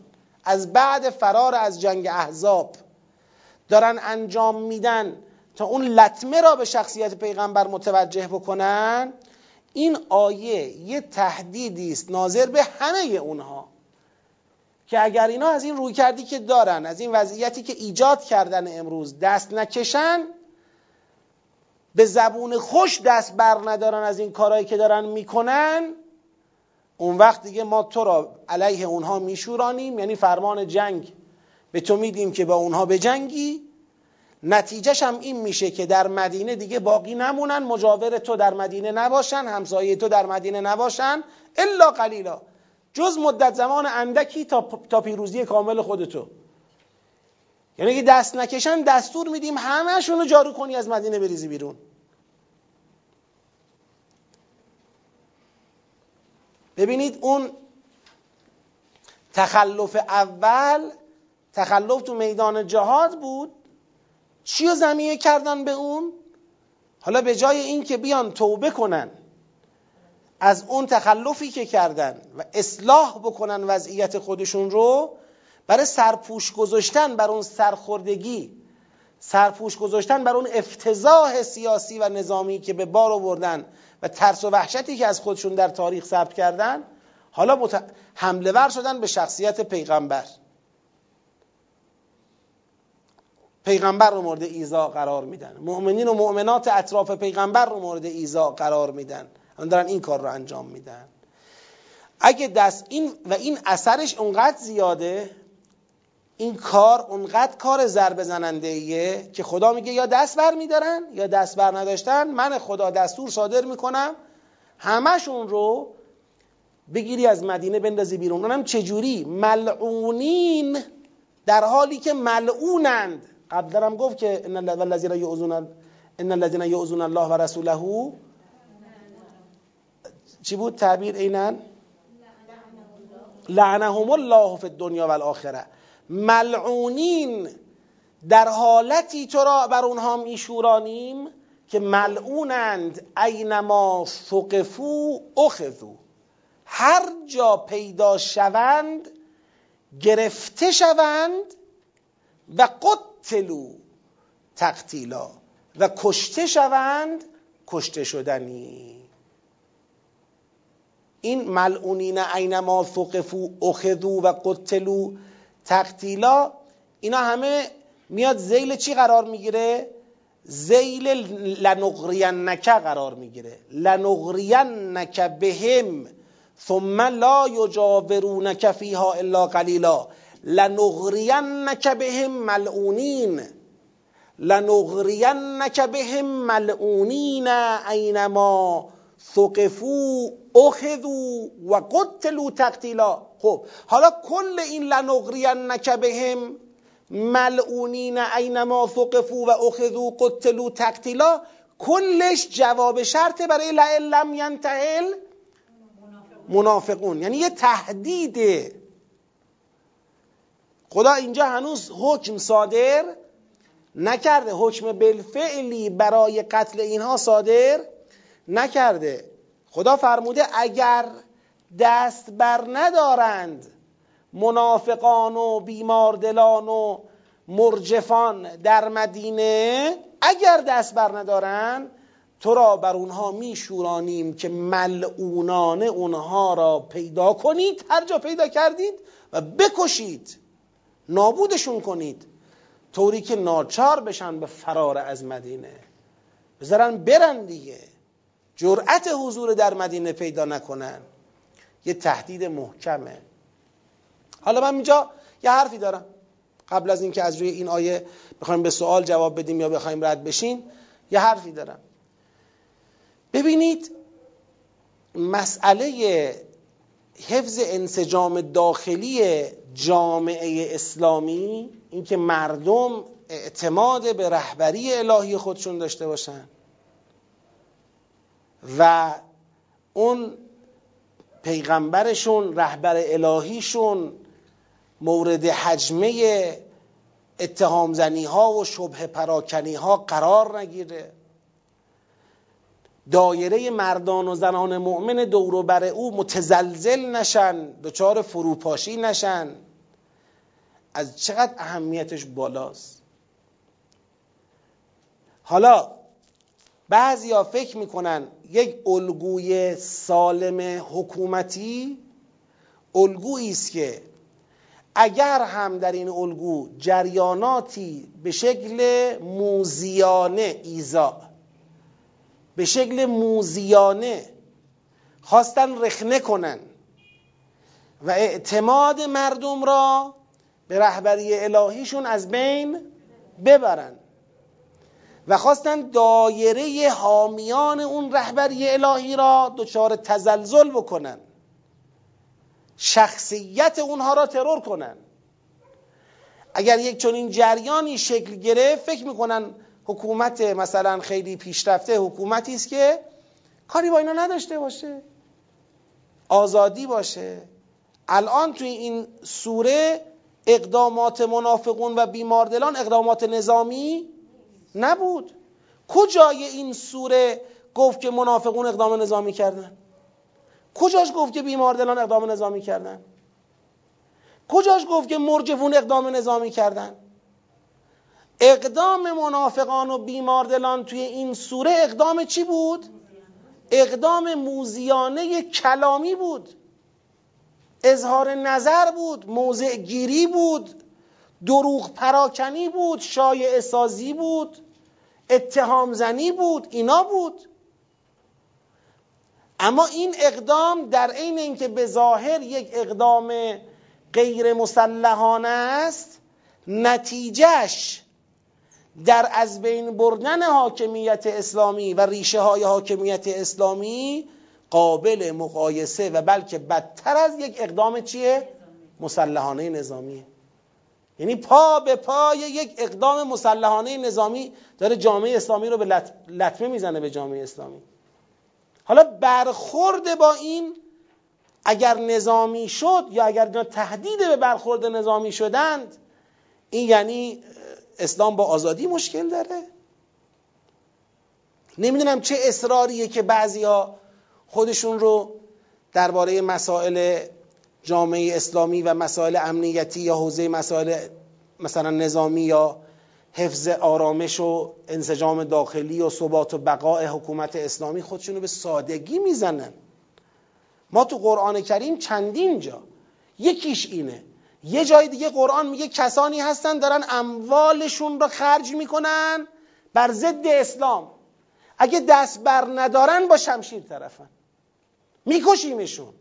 از بعد فرار از جنگ احزاب دارن انجام میدن تا اون لطمه را به شخصیت پیغمبر متوجه بکنن این آیه یه تهدیدی است ناظر به همه اونها که اگر اینا از این روی کردی که دارن از این وضعیتی که ایجاد کردن امروز دست نکشن به زبون خوش دست بر ندارن از این کارهایی که دارن می‌کنن اون وقت دیگه ما تو را علیه اونها میشورانیم. یعنی فرمان جنگ به تو میدیم که با اونها به جنگی نتیجهش هم این میشه که در مدینه دیگه باقی نمونن مجاور تو در مدینه نباشن همسایه تو در مدینه نباشن الا قلیلا. جز مدت زمان اندکی تا, تا پیروزی کامل خودتو. یعنی که دست نکشن دستور میدیم همهشون رو جارو کنی از مدینه بریزی بیرون. ببینید اون تخلف اول تخلف تو میدان جهاد بود. چی رو زمینه کردن به اون حالا به جای این که بیان توبه کنن از اون تخلفی که کردن و اصلاح بکنن وضعیت خودشون رو برای سرپوش گذاشتن بر اون سرخوردگی سرپوش گذاشتن بر اون افتضاح سیاسی و نظامی که به بار آوردن و ترس و وحشتی که از خودشون در تاریخ ثبت کردن حالا. حمله ور شدن به شخصیت پیغمبر پیغمبر رو مورد ایزا قرار میدن. مؤمنین و مؤمنات اطراف پیغمبر رو مورد ایزا قرار میدن. دارن این کار رو انجام میدن. اگه دست این و این اثرش اونقدر زیاده این کار اونقدر کار ضربه ایه که خدا میگه یا دست بر میدارن یا دست بر نداشتن. من خدا دستور صادر می‌کنم. همشون رو بگیری از مدینه بندازی بیرون. اونم چجوری؟ ملعونین در حالی که ملعونند. قبل گفت که ان الذين يؤذون ان الذين يؤذون الله و رسوله. چی بود تعبیر اینن? لعنهم الله فی الدنیا و الاخره. ملعونین در حالتی تو را بر اونها میشورانیم که ملعونند اینما ثقفو اخذو هر جا پیدا شوند گرفته شوند و قتلو تقتیلا. و کشته شوند کشته شدنی. این ملعونین اینما ثقفوا اخذوا و قتلوا تقتیلا اینا همه میاد ذیل چی قرار می‌گیره؟ ذیل لنغرینک قرار می‌گیره. لنغرینک بهم ثم لا یجاورونک فیها الا قلیلا. لنغرینک بهم ملعونین لنغرینک بهم ملعونین اینما ثقفو اخذو و قتلو تقتیلا خب حالا کل این لنغرینک بهم ملعونین اینما ثقفو و اخذو قتلو تقتیلا کلش جواب شرط برای لم ینتهل منافقون. یعنی یه تهدیده خدا اینجا هنوز حکم صادر نکرده حکم بالفعلی برای قتل اینها صادر نکرده. خدا فرموده اگر دست بر ندارند منافقان و بیماردلان و مرجفان در مدینه اگر دست بر ندارند تو را بر اونها میشورانیم که ملعونانه اونها را پیدا کنید هر جا پیدا کردید و بکشید. نابودشون کنید. طوری که ناچار بشن به فرار از مدینه. بذارن برن دیگه. جرأت حضور در مدینه پیدا نکنن. یه تهدید محکمه. حالا من اینجا یه حرفی دارم. قبل از اینکه از روی این آیه بخوایم به سوال جواب بدیم یا بخوایم رد بشین یه حرفی دارم. ببینید مسئله حفظ انسجام داخلی جامعه اسلامی اینکه مردم اعتماد به رهبری الهی خودشون داشته باشن. و اون پیغمبرشون رهبر الهیشون مورد حجمه اتهام زنی ها و شبه پراکنی ها قرار نگیره. دایره مردان و زنان مؤمن دور بر او متزلزل نشن دچار فروپاشی نشن. از چقدر اهمیتش بالاست. حالا بعضیا فکر می‌کنن یک الگوی سالم حکومتی الگویی است که اگر هم در این الگو جریاناتی به شکل موزیانه ایزا به شکل موزیانه خواستن رخنه کنن و اعتماد مردم را به رهبری الهیشون از بین ببرن و خواستن دایره حامیان اون رهبری الهی را دچار تزلزل بکنن شخصیت اونها را ترور کنن. اگر یک چنین جریانی شکل گرفت فکر می‌کنن حکومت مثلا خیلی پیشرفته حکومتی است که کاری با اینا نداشته باشه. آزادی باشه. الان توی این سوره اقدامات منافقون و بیماردلان اقدامات نظامی نبود. کجای این سوره گفت که منافقون اقدام نظامی کردن؟ کجاش گفت که بیماردلان اقدام نظامی کردن؟ کجاش گفت که مرجفون اقدام نظامی کردن؟ اقدام منافقان و بیماردلان توی این سوره اقدام چی بود؟ اقدام موزیانه کلامی بود اظهار نظر بود موضع گیری بود دروغ پراکنی بود شایع سازی بود اتهام زنی بود اینا بود اما این اقدام در عین اینکه به ظاهر یک اقدام غیر مسلحانه است نتیجهش در از بین بردن حاکمیت اسلامی و ریشه های حاکمیت اسلامی قابل مقایسه و بلکه بدتر از یک اقدام چیه؟ مسلحانه نظامیه یعنی پا به پای یک اقدام مسلحانه نظامی داره جامعه اسلامی رو به لطمه می‌زنه به جامعه اسلامی حالا برخورد با این اگر نظامی شد یا اگر تهدید به برخورد نظامی شدند این یعنی اسلام با آزادی مشکل داره. نمی‌دونم چه اصراریه که بعضیا خودشون رو درباره مسائل جامعه اسلامی و مسائل امنیتی یا حوزه مسائل مثلا نظامی یا حفظ آرامش و انسجام داخلی و ثبات و بقاء حکومت اسلامی خودشون رو به سادگی می‌زنن. ما تو قرآن کریم چندین جا یکیش اینه. یه جای دیگه قرآن میگه کسانی هستن دارن اموالشون رو خرج می‌کنن بر ضد اسلام. اگه دست بر ندارن با شمشیر طرفن. میکشیمشون.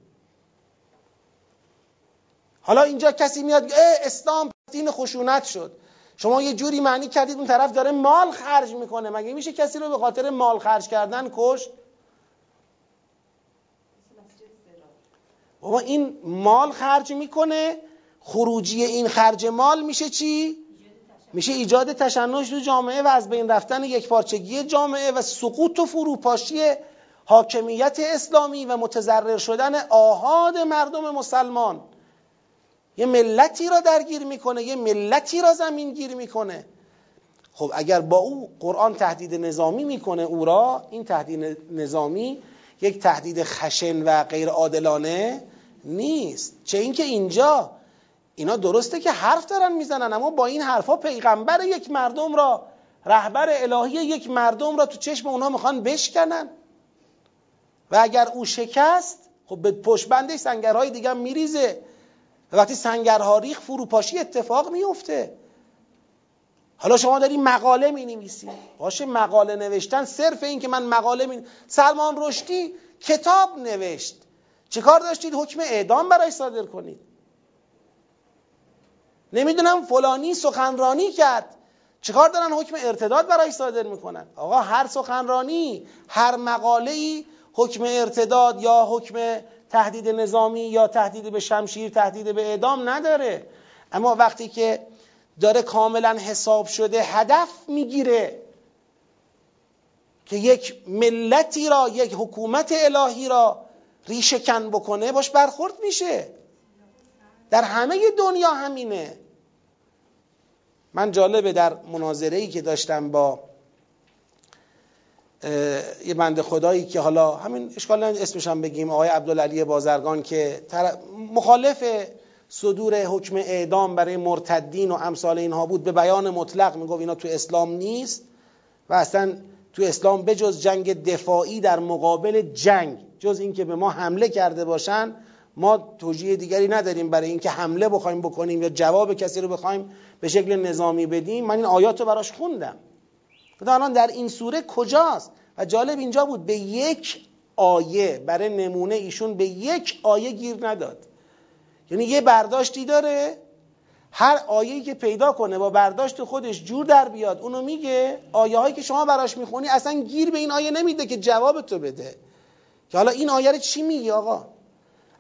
حالا اینجا کسی میاد اسلام دین خشونت شد. شما یه جوری معنی کردید اون طرف داره مال خرج می‌کنه. مگه میشه کسی رو به خاطر مال خرج کردن کشت؟ بابا این مال خرج می‌کنه خروجی این خرج مال میشه چی؟ میشه ایجاد تشنج تو جامعه و از بین رفتن یک پارچگی جامعه و سقوط و فروپاشی حاکمیت اسلامی و متضرر شدن آهاد مردم مسلمان. یه ملتی را درگیر می‌کنه یه ملتی را زمین گیر می‌کنه. خب اگر با او قرآن تهدید نظامی می‌کنه او را این تهدید نظامی یک تهدید خشن و غیر عادلانه نیست. چه اینکه اینجا اینا درسته که حرف دارن می‌زنن اما با این حرفها پیغمبر یک مردم را رهبر الهی یک مردم را تو چشم اونها می‌خوان بشکنن. و اگر او شکست خب به پشت بندش سنگرهای دیگه میریزه. و وقتی سنگرها ریخ فروپاشی اتفاق میفته. حالا شما داری مقاله می نویسی باشه مقاله نوشتن صرف این که من مقاله می سلمان رشدی کتاب نوشت. چه کار داشتید؟ حکم اعدام برای صادر کنید. نمی‌دونم فلانی سخنرانی کرد. چیکار دارن حکم ارتداد برای صادر می‌کنن؟ آقا هر سخنرانی هر مقاله ای حکم ارتداد یا حکم تهدید نظامی یا تهدید به شمشیر تهدید به اعدام نداره. اما وقتی که داره کاملا حساب شده هدف می‌گیره که یک ملتی را یک حکومت الهی را ریشه کن بکنه باش برخورد میشه. در همه دنیا همینه. من جالبه در مناظره ای که داشتم با یه بند خدایی که حالا همین اشکال اسمش هم بگیم آقای عبدالعلی بازرگان که مخالف صدور حکم اعدام برای مرتدین و امثال اینها بود به بیان مطلق می‌گفت اینا تو اسلام نیست و اصلا تو اسلام بجز جنگ دفاعی در مقابل جنگ جز اینکه به ما حمله کرده باشن ما توجیه دیگری نداریم برای اینکه حمله بخوایم بکنیم یا جواب کسی رو بخوایم به شکل نظامی بدیم. من این آیات رو براش خوندم. خدا الان در این سوره کجاست؟ و جالب اینجا بود به یک آیه برای نمونه ایشون به یک آیه گیر نداد. یعنی یه برداشتی داره هر آیه‌ای که پیدا کنه با برداشت خودش جور در بیاد. اونو میگه آیه هایی که شما براش می‌خونی اصلا گیر به این آیه نمیده که جواب تو بده. که حالا این آیه رو چی میگی آقا؟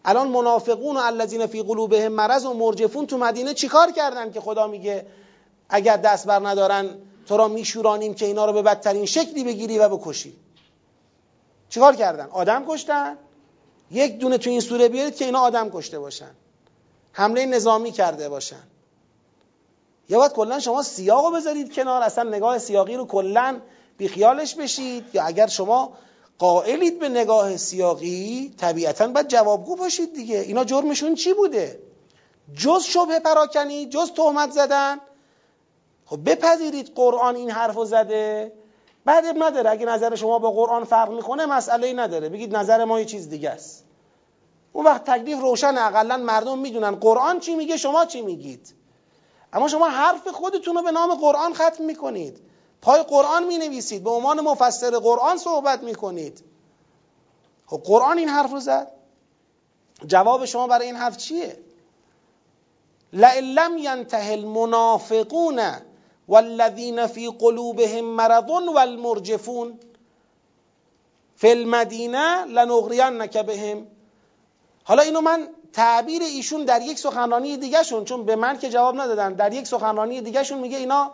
الان منافقون و الذین فی قلوبهم مرض و مرجفون تو مدینه چیکار کردن که خدا میگه اگر دست بر ندارن تو را میشورانیم که اینا رو به بدترین شکلی بگیری و بکشی. چیکار کردن؟ آدم کشتن؟ یک دونه تو این سوره بیارید که اینا آدم کشته باشن. حمله نظامی کرده باشن. یا باید کلا شما سیاق رو بذارید کنار اصلا نگاه سیاقی رو کلا بیخیالش بشید. یا اگر شما قائلید به نگاه سیاقی طبیعتا باید جوابگو باشید دیگه. اینا جرمشون چی بوده؟ جز شبه پراکنی جز تهمت زدن. خب بپذیرید قرآن این حرف زده. بعد نداره. اگه نظر شما با قرآن فرق می‌کنه مسئله نداره. بگید نظر ما یه چیز دیگه است. اون وقت تکلیف روشن اقلا مردم می‌دونن قرآن چی میگه شما چی میگید. اما شما حرف خودتون رو به نام قرآن ختم می‌کنید. پای قرآن می نویسید به عنوان مفسر قرآن صحبت می کنید. خب قرآن این حرف رو زد. جواب شما برای این حرف چیه؟ لئن لم ینته المنافقون والذین فی قلوبهم مرض والمرجفون فی المدینه لنغرینک بهم. حالا اینو من تعبیر ایشون در یک سخنرانی دیگه شون چون به من که جواب ندادن در یک سخنرانی دیگه شون میگه اینا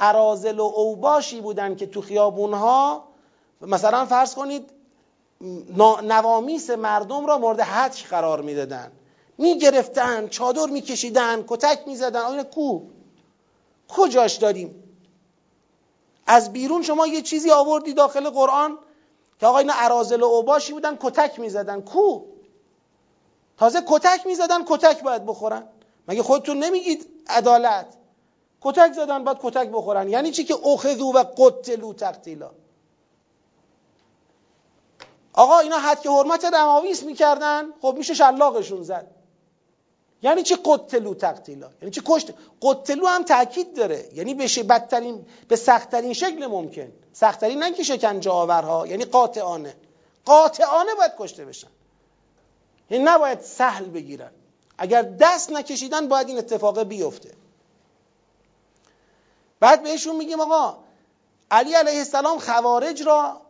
ارازل و اوباشی بودن که تو خیابونها. مثلا فرض کنید نوامیس مردم را مورد حج قرار می‌دادن. می‌گرفتن چادر میکشیدن کتک می‌زدن. آیا کو؟ کجاش داریم؟ از بیرون شما یه چیزی آوردی داخل قرآن که آقا اینا ارازل و اوباشی بودن کتک می‌زدن. کو؟ تازه کتک می‌زدن کتک باید بخورن. مگه خودتون نمیگید عدالت؟ کتک زدن باید کتک بخورن. یعنی چی که اخذو و قتلو تقتیلا. آقا اینا حد که حرمت رماویس می‌کردن. خب میشه شلاقشون زد. یعنی چی قتلو تقتیلا؟ یعنی چی کشت؟ قتلو هم تاکید داره. یعنی به بدترین به سختترین شکل ممکن. سختترین نه که شکنجه آورها یعنی قاطعانه. قاطعانه باید کشته بشن. یعنی نباید سهل بگیرن. اگر دست نکشیدن باید این اتفاق بیفته. بعد بهشون میگیم آقا علی علیه السلام خوارج را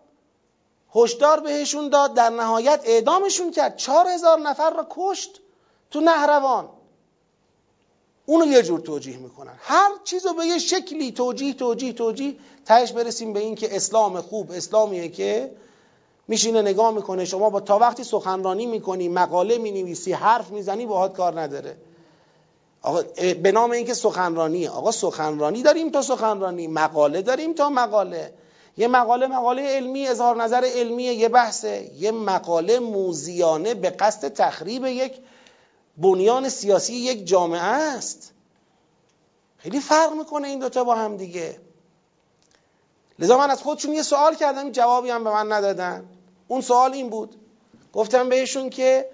هشدار بهشون داد در نهایت اعدامشون کرد. چهار هزار نفر را کشت تو نهروان. اونو یه جور توجیه می‌کنن. هر چیز رو به یه شکلی توجیه توجیه توجیه تهش برسیم به این که اسلام خوب اسلامیه که میشینه نگاه می‌کنه. شما با تا وقتی سخنرانی می‌کنی مقاله می‌نویسی حرف می‌زنی باهات کار نداره. آقا به نام اینکه سخنرانی آقا سخنرانی داریم تا سخنرانی. مقاله داریم تا مقاله. یه مقاله مقاله علمی اظهار نظر علمی یه بحثه. یه مقاله موزیانه به قصد تخریب یک بنیان سیاسی یک جامعه است. خیلی فرق می‌کنه این دوتا با هم دیگه. لذا من از خودشون یه سوال کردم جوابی هم به من ندادن. اون سوال این بود. گفتم بهشون که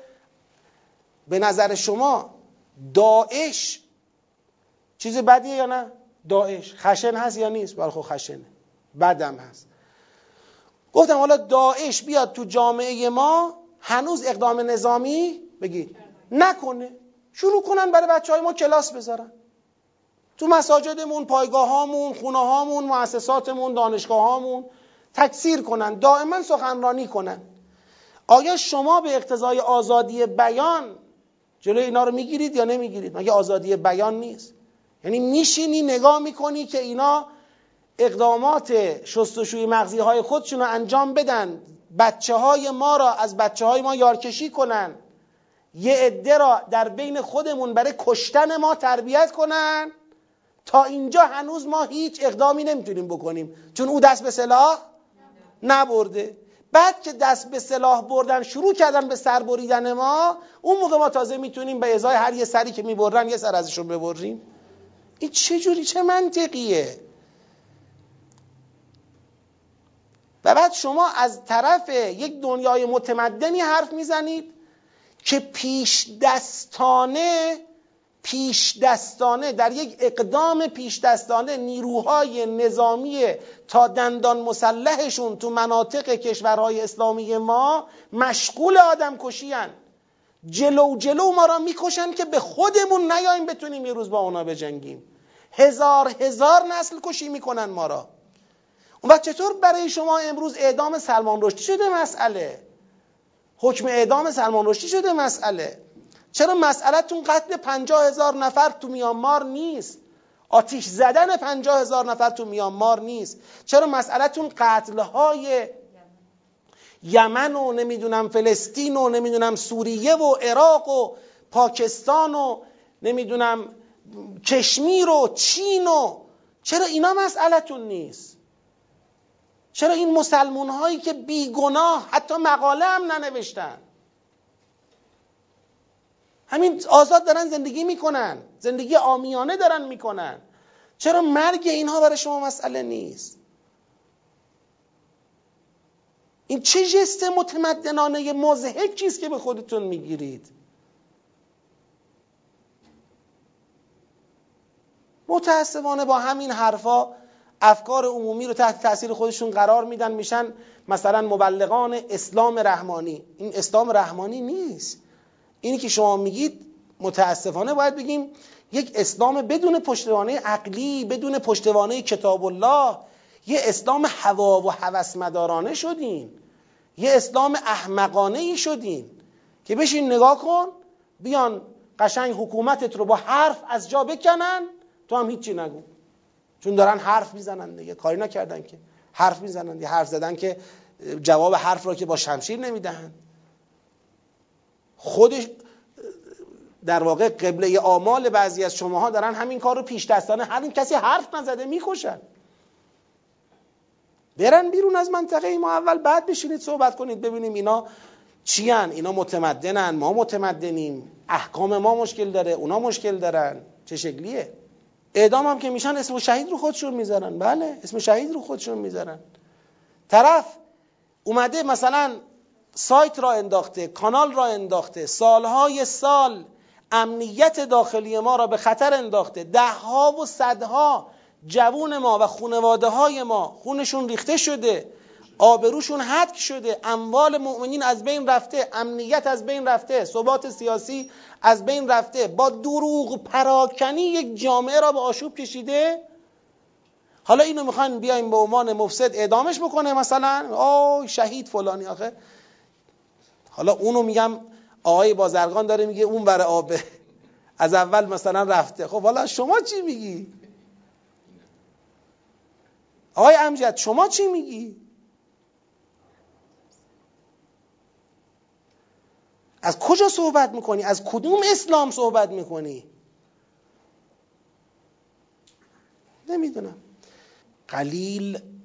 به نظر شما داعش. چیز بدیه یا نه؟ داعش. خشن هست یا نیست؟ بله خب خشنه بدم هست. گفتم حالا داعش بیاد تو جامعه ما هنوز اقدام نظامی بگید نکنه. شروع کنن برای بچه های ما کلاس بذارن. تو مساجدمون پایگاه هامون خونه هامون مؤسساتمون دانشگاه هامون تکثیر کنن. دائما سخنرانی کنن. آیا شما به اقتضای آزادی بیان جلوی اینا رو می‌گیرید یا نمی‌گیرید؟ مگه آزادی بیان نیست؟ یعنی میشینی نگاه می‌کنی که اینا اقدامات شستشوی مغزی های خودشون رو انجام بدن. بچه های ما را از بچه های ما یارکشی کنن. یه عده را در بین خودمون برای کشتن ما تربیت کنن. تا اینجا هنوز ما هیچ اقدامی نمی‌تونیم بکنیم. چون او دست به سلاح نبرده. بعد که دست به سلاح بردن شروع کردن به سر بریدن ما اون موقع ما تازه می‌تونیم به ازای هر یه سری که می‌برن یه سر ازشون ببریم. این چه جوری چه منطقیه؟ و بعد شما از طرف یک دنیای متمدنی حرف می‌زنید که پیش دستانه پیش دستانه در یک اقدام پیش دستانه نیروهای نظامی تا دندان مسلحشون تو مناطق کشورهای اسلامی ما مشغول آدم کشیان جلو جلو ما را می‌کشن که به خودمون نیاییم بتونیم یه روز با اونا بجنگیم. هزار هزار نسل کشی می‌کنن ما را. و چطور برای شما امروز اعدام سلمان رشدی شده مسئله؟ حکم اعدام سلمان رشدی شده مسئله. چرا مسئلهتون قتل پنجاه هزار نفر تو میانمار نیست؟ آتیش زدن پنجاه هزار نفر تو میانمار نیست. چرا مسئلهتون قتلهای یمن و نمی‌دونم فلسطین و نمی‌دونم سوریه و عراق و پاکستان و نمی‌دونم کشمیر و چین و چرا اینا مسئلهتون نیست؟ چرا این مسلمون هایی که بیگناه حتی مقاله هم ننوشتن؟ همین آزاد دارن زندگی می‌کنن. زندگی آمیانه دارن می‌کنن. چرا مرگ اینها برای شما مسئله نیست؟ این چه جست متمدنانه مزهک چیست که به خودتون می‌گیرید؟ متاسفانه با همین حرفا افکار عمومی رو تحت تاثیر خودشون قرار میدن میشن مثلا مبلغان اسلام رحمانی. این اسلام رحمانی نیست. اینی که شما میگید متاسفانه باید بگیم یک اسلام بدون پشتوانه عقلی بدون پشتوانه کتاب الله یه اسلام هوا و هوس مدارانه شدین. یه اسلام احمقانه ای شدین. که بشین نگاه کن بیان قشنگ حکومتت رو با حرف از جا بکنن تو هم هیچی نگو. چون دارن حرف می‌زنن دیگه کاری نکردن که. حرف می‌زنن یه حرف زدن که جواب حرف را که با شمشیر نمی‌دهن خودش در واقع قبله آمال بعضی از شماها دارن همین کار رو پیش دستانه هر کسی حرف نزده می‌کشن. برن بیرون از منطقه ما اول بعد بشینید صحبت کنید ببینیم اینا چیان اینا متمدنن ما متمدنیم احکام ما مشکل داره اونا مشکل دارن. چه شکلیه؟ اعدام هم که میشن اسم شهید رو خودشون می‌ذارن. بله اسم شهید رو خودشون می‌ذارن. طرف اومده مثلا سایت را انداخته کانال را انداخته سالهای سال امنیت داخلی ما را به خطر انداخته. دهها و صدها جوون ما و خونواده های ما خونشون ریخته شده آبروشون حدک شده اموال مؤمنین از بین رفته امنیت از بین رفته ثبات سیاسی از بین رفته. با دروغ پراکنی یک جامعه را به آشوب کشیده. حالا اینو می‌خواین بیایم به عنوان مفسد اعدامش بکنه مثلا؟ آی شهید فلانی آخه. حالا اونو میگم آقای بازرگان داره میگه اون برای آبه از اول مثلا رفته. خب حالا شما چی میگی؟ آقای امجد شما چی میگی؟ از کجا صحبت می‌کنی؟ از کدوم اسلام صحبت می‌کنی؟ نمی‌دونم. قلیل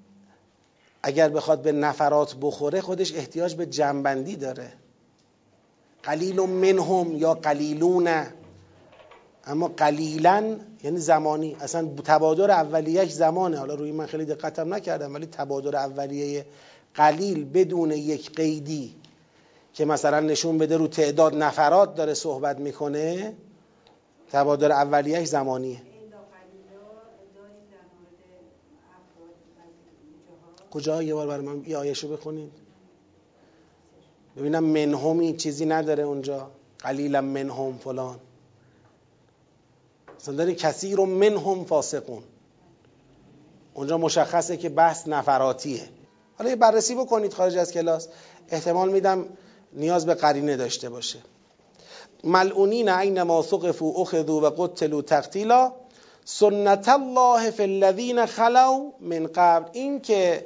اگر بخواد به نفرات بخوره خودش احتیاج به جنبندی داره. قلیل منهم یا قلیلون. اما قلیلا یعنی زمانی. اصلا تبادر اولیهش زمانه. حالا روی من خیلی دقتم نکردم ولی تبادر اولیه قلیل بدون یک قیدی که مثلا نشون بده رو تعداد نفرات داره صحبت می‌کنه تبادر اولیهش زمانیه. کجا یه بار برای من یه آیشو بخونید ببینم منهمی چیزی نداره اونجا. قلیلا منهم فلان. مثلا داره کثیر و منهم فاسقون. اونجا مشخصه که بحث نفراتیه. حالا یه بررسی بکنید خارج از کلاس. احتمال میدم نیاز به قرینه داشته باشه. ملعونین اینما ثقفوا اخذوا و قتلوا تقتیلا سنت الله فی الذین خلو من قبل. این که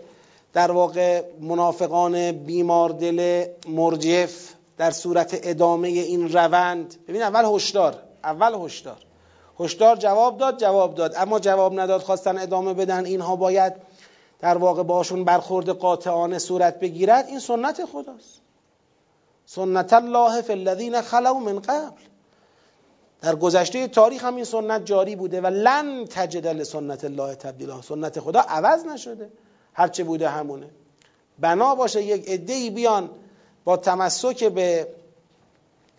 در واقع منافقان بیمار دل مرجف در صورت ادامه این روند. ببین اول هشدار اول هشدار. هشدار جواب داد جواب داد. اما جواب نداد خواستن ادامه بدن اینها باید در واقع باشون برخورد قاطعانه صورت بگیرد. این سنت خداست. سنت الله فی الذین خلو من قبل. در گذشته تاریخ هم این سنت جاری بوده و لن تجد لسنت الله تبدیلا. سنت خدا عوض نشده. هرچه بوده همونه. بنا باشه یک عده‌ای بیان با تمسک به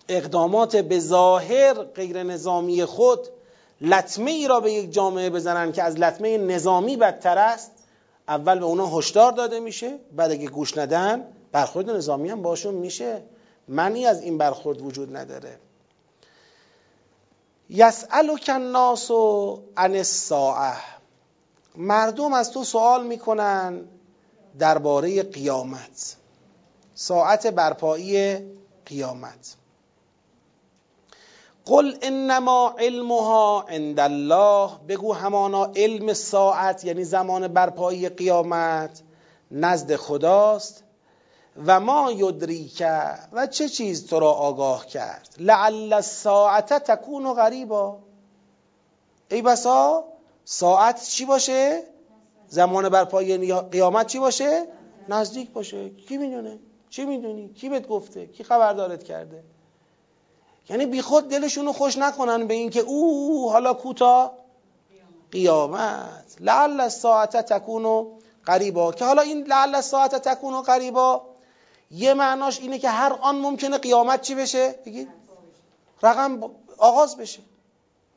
اقدامات به ظاهر غیر نظامی خود لطمه ای را به یک جامعه بزنن که از لطمه نظامی بدتر است. اول به اونا هشدار داده میشه بعد اگه گوش ندن برخورد نظامی هم باشون میشه. منی از این برخورد وجود نداره. یسألک الناس عن الساعه مردم از تو سوال می‌کنن درباره قیامت. ساعت برپایی قیامت. قل انما علمها عند الله. بگو همانا علم ساعت یعنی زمان برپایی قیامت نزد خداست. و ما یدریک و چه چیز تو را آگاه کرد؟ لعل الساعت تکون غریبا. ای بسا ساعت چی باشه؟ زمان برپایی قیامت چی باشه؟ نزدیک باشه. کی می‌دونه؟ چی می‌دونی؟ کی بهت گفته؟ کی خبردارت کرده؟ یعنی بیخود دلشونو خوش نکنن به اینکه او حالا کوتا قیامت. لعل الساعت تکونو قریبا. که حالا این لعل الساعت تکونو قریبا یه معناش اینه که هر آن ممکنه قیامت چی بشه؟ بگید رقم آغاز بشه.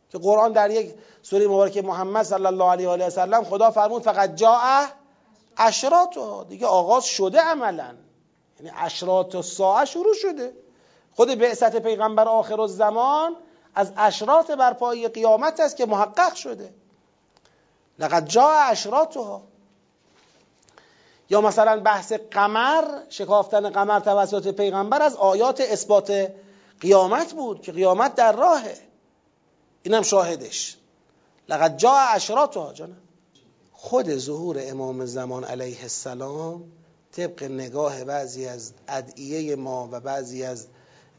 که قرآن در یک سوره مبارک محمد صلی الله علیه و سلم خدا فرمود فقط جاء اشراط. دیگه آغاز شده عملا. یعنی اشراط ساعه شروع شده. خود بعثت پیغمبر آخر الزمان از اشراط برپایی قیامت است که محقق شده. لقد جاء اشراطها. یا مثلا بحث قمر شکافتن قمر توسط پیغمبر از آیات اثبات قیامت بود که قیامت در راهه. اینم شاهدش. لقد جا اشراطها جانم خود ظهور امام زمان علیه السلام طبق نگاه بعضی از ادعیه ما و بعضی از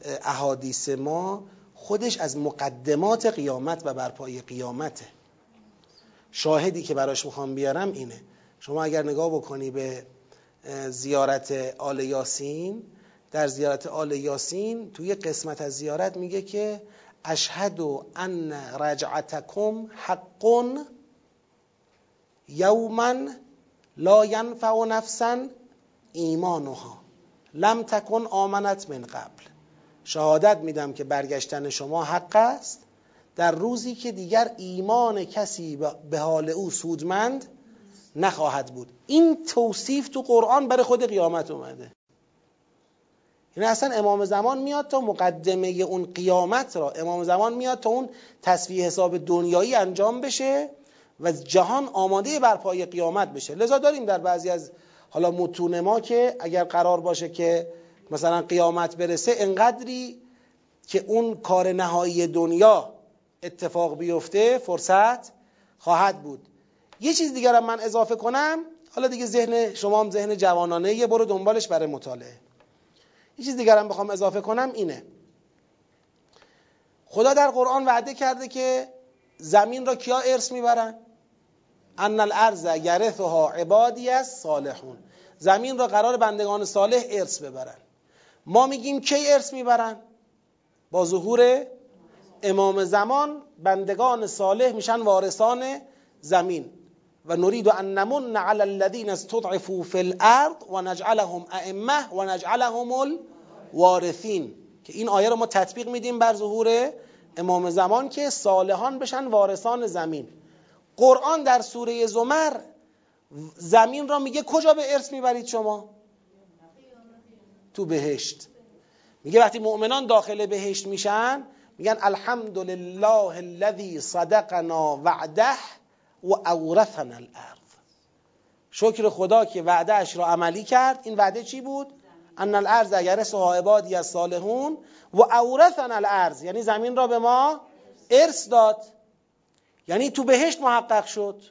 احادیث ما خودش از مقدمات قیامت و برپای قیامته. شاهدی که براش می‌خوام بیارم اینه. شما اگر نگاه بکنی به زیارت آل یاسین در زیارت آل یاسین توی قسمت از زیارت میگه که اشهد ان رجعتکم حق یوما لا ینفع نفسا ایمانها لم تکن آمنت من قبل. شهادت میدم که برگشتن شما حق است. در روزی که دیگر ایمان کسی به حال او سودمند نخواهد بود. این توصیف تو قرآن برای خود قیامت اومده. این اصلا امام زمان میاد تا مقدمه اون قیامت را. امام زمان میاد تا اون تصفیه حساب دنیایی انجام بشه و جهان آماده برپای قیامت بشه. لذا داریم در بعضی از حالا متون ما که اگر قرار باشه که مثلا قیامت برسه انقدری که اون کار نهایی دنیا اتفاق بیفته فرصت خواهد بود. یه چیز دیگر من اضافه کنم. حالا دیگه ذهن شما هم ذهن جوانانه یه برو دنبالش برای مطالعه. یه چیز دیگرم بخوام اضافه کنم اینه. خدا در قرآن وعده کرده که زمین را کیا ارث می‌برن؟ ان الارض یرثها عبادی از صالحون زمین را قرار بندگان صالح ارث ببرن. ما میگیم کی ارث می‌برن؟ با ظهور امام زمان بندگان صالح میشن وارثان زمین. و نرید ان نمن علی الذین استضعفوا فی الارض و نجعلهم ائمه و نجعلهم الوارثین که این آیه رو ما تطبیق میدیم بر ظهور امام زمان که صالحان بشن وارثان زمین. قرآن در سوره زمر زمین را میگه کجا به ارث می‌برید شما؟ تو بهشت. میگه وقتی مؤمنان داخل بهشت میشن میگن الحمدلله الذي صدقنا وعده. و اورثنا الارض. شکر خدا که وعده اش را عملی کرد. این وعده چی بود؟ ان الارض اگر عبادی از صالحون و اورثنا الارض. یعنی زمین را به ما ارث داد. یعنی تو بهشت محقق شد.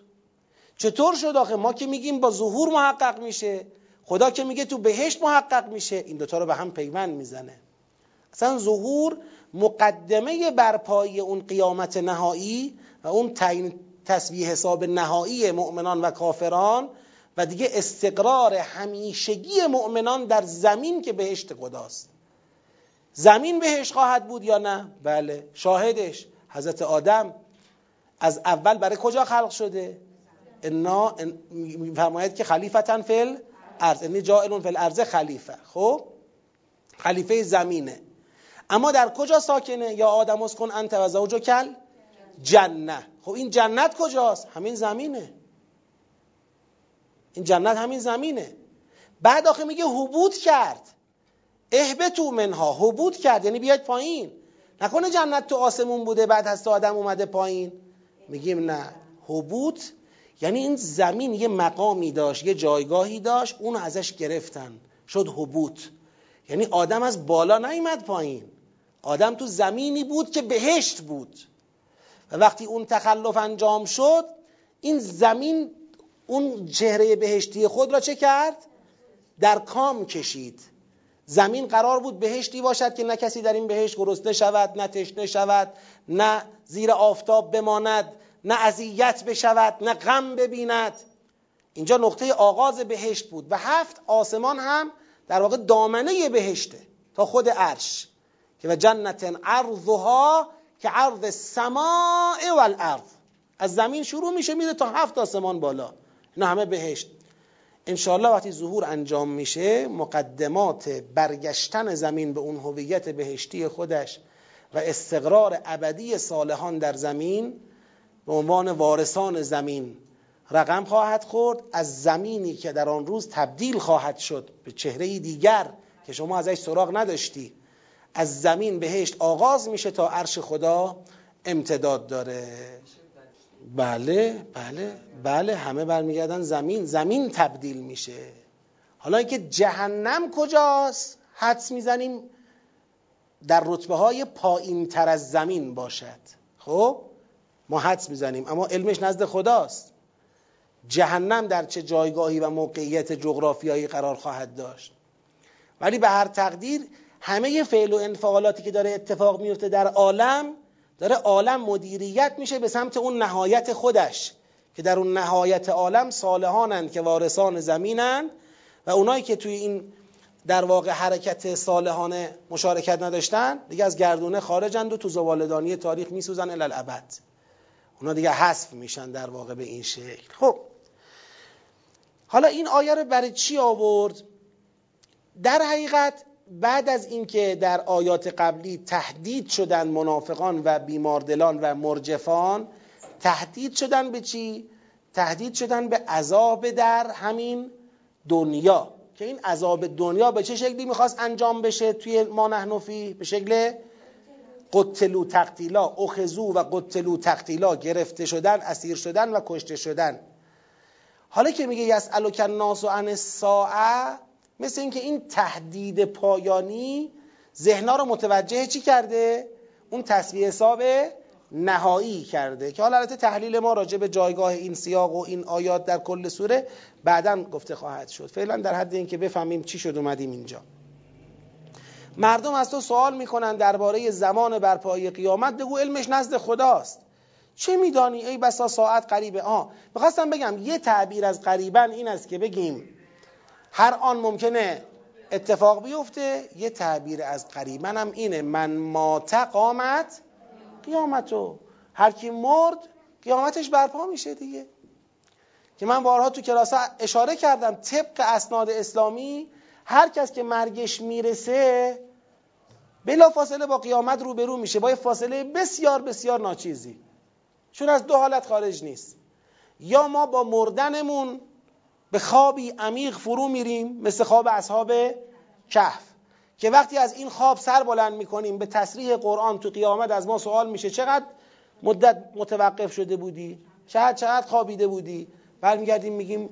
چطور شد آخه؟ ما که میگیم با ظهور محقق میشه. خدا که میگه تو بهشت محقق میشه. این دوتا رو به هم پیوند می‌زنه. اصلا ظهور مقدمه برپایی اون قیامت نهایی و اون تعیین تصویه حساب نهایی مؤمنان و کافران و دیگه استقرار همیشگی مؤمنان در زمین که بهشت خداست. زمین بهش خواهد بود یا نه؟ بله شاهدش حضرت آدم. از اول برای کجا خلق شده؟ انا فرماید که خلیفتن فل ارز یعنی جائلون فل ارز خلیفه. خب؟ خلیفه زمینه. اما در کجا ساکنه؟ یا آدم کن انت و زوجو کل جنه. خب این جنت کجاست؟ همین زمینه. این جنت همین زمینه. بعد آخه میگه حبود کرد. اهبتو منها حبود کرد. یعنی بیاید پایین. نکنه جنت تو آسمون بوده بعد هست آدم اومده پایین. میگیم نه. حبود یعنی این زمین یه مقامی داشت یه جایگاهی داشت اونو ازش گرفتن. شد حبوط. یعنی آدم از بالا نیمد پایین. آدم تو زمینی بود که بهشت بود. و وقتی اون تخلف انجام شد این زمین اون چهره بهشتی خود را چه کرد؟ در کام کشید. زمین قرار بود بهشتی باشد که نه کسی در این بهشت گرسنه شود نه تشنه شود نه زیر آفتاب بماند نه اذیت بشود نه غم ببیند. اینجا نقطه آغاز بهشت بود و هفت آسمان هم در واقع دامنه بهشته تا خود عرش. که و جنت عرضها که عرض سماع و الارض از زمین شروع میشه میره تا هفت آسمان بالا. اینا همه بهشت. انشاءالله وقتی ظهور انجام میشه مقدمات برگشتن زمین به اون هویت بهشتی خودش و استقرار ابدی صالحان در زمین به عنوان وارثان زمین رقم خواهد خورد. از زمینی که در آن روز تبدیل خواهد شد به چهره دیگر که شما ازش سراغ نداشتی. از زمین بهشت آغاز میشه تا عرش خدا امتداد داره. بله بله بله همه برمیگردن زمین. زمین تبدیل میشه. حالا اینکه جهنم کجاست؟ حدس می‌زنیم در رتبه های پایین تر از زمین باشد. خب؟ ما حدس می‌زنیم اما علمش نزد خداست. جهنم در چه جایگاهی و موقعیت جغرافیایی قرار خواهد داشت؟ ولی به هر تقدیر همه فعل و انفعالاتی که داره اتفاق میفته در عالم داره عالم مدیریت میشه به سمت اون نهایت خودش که در اون نهایت عالم صالحانند که وارثان زمینند و اونایی که توی این در واقع حرکت صالحانه مشارکت نداشتن دیگه از گردونه خارجند و تو زوالدانی تاریخ میسوزن الالعبد اونا دیگه حذف میشن در واقع به این شکل. خب. حالا این آیه رو برای چی آورد؟ در حقیقت بعد از اینکه در آیات قبلی تهدید شدن منافقان و بیماردلان و مرجفان تهدید شدن به چی؟ تهدید شدن به عذاب در همین دنیا. که این عذاب دنیا به چه شکلی می‌خواست انجام بشه توی ما نحنفی به شکل قتلو تقتیلا اخزو و قتلو تقتیلا گرفته شدن اسیر شدن و کشته شدن. حالا که میگه یسالک الناس عن الساعه مثل اینکه این تهدید پایانی ذهنا رو متوجه چی کرده؟ اون تصویه حساب نهایی کرده. که حالا البته تحلیل ما راجع به جایگاه این سیاق و این آیات در کل سوره بعدا گفته خواهد شد. فعلا در حد اینکه بفهمیم چی شد اومدیم اینجا. مردم از تو سوال می‌کنن درباره زمان برپایی قیامت. بگو علمش نزد خداست. چه میدانی ای بسا ساعت قریبه؟ آه می‌خواستم بگم یه تعبیر از قریبا این است که بگیم. هر آن ممکنه اتفاق بیفته یه تعبیر از قریبا هم اینه من مات قامت قیامتو. هر کی مرد قیامتش برپا میشه دیگه. که من بارها تو کلاس اشاره کردم طبق اسناد اسلامی هر کس که مرگش می‌رسه بلا فاصله با قیامت روبرو میشه. با یه فاصله بسیار بسیار ناچیزی. چون از دو حالت خارج نیست. یا ما با مردنمون به خوابی عمیق فرو میریم مثل خواب اصحاب کهف. که وقتی از این خواب سر بلند می‌کنیم به تصریح قرآن تو قیامت از ما سوال میشه چقدر مدت متوقف شده بودی؟ چقدر چقدر خوابیده بودی؟ برمیگردیم میگیم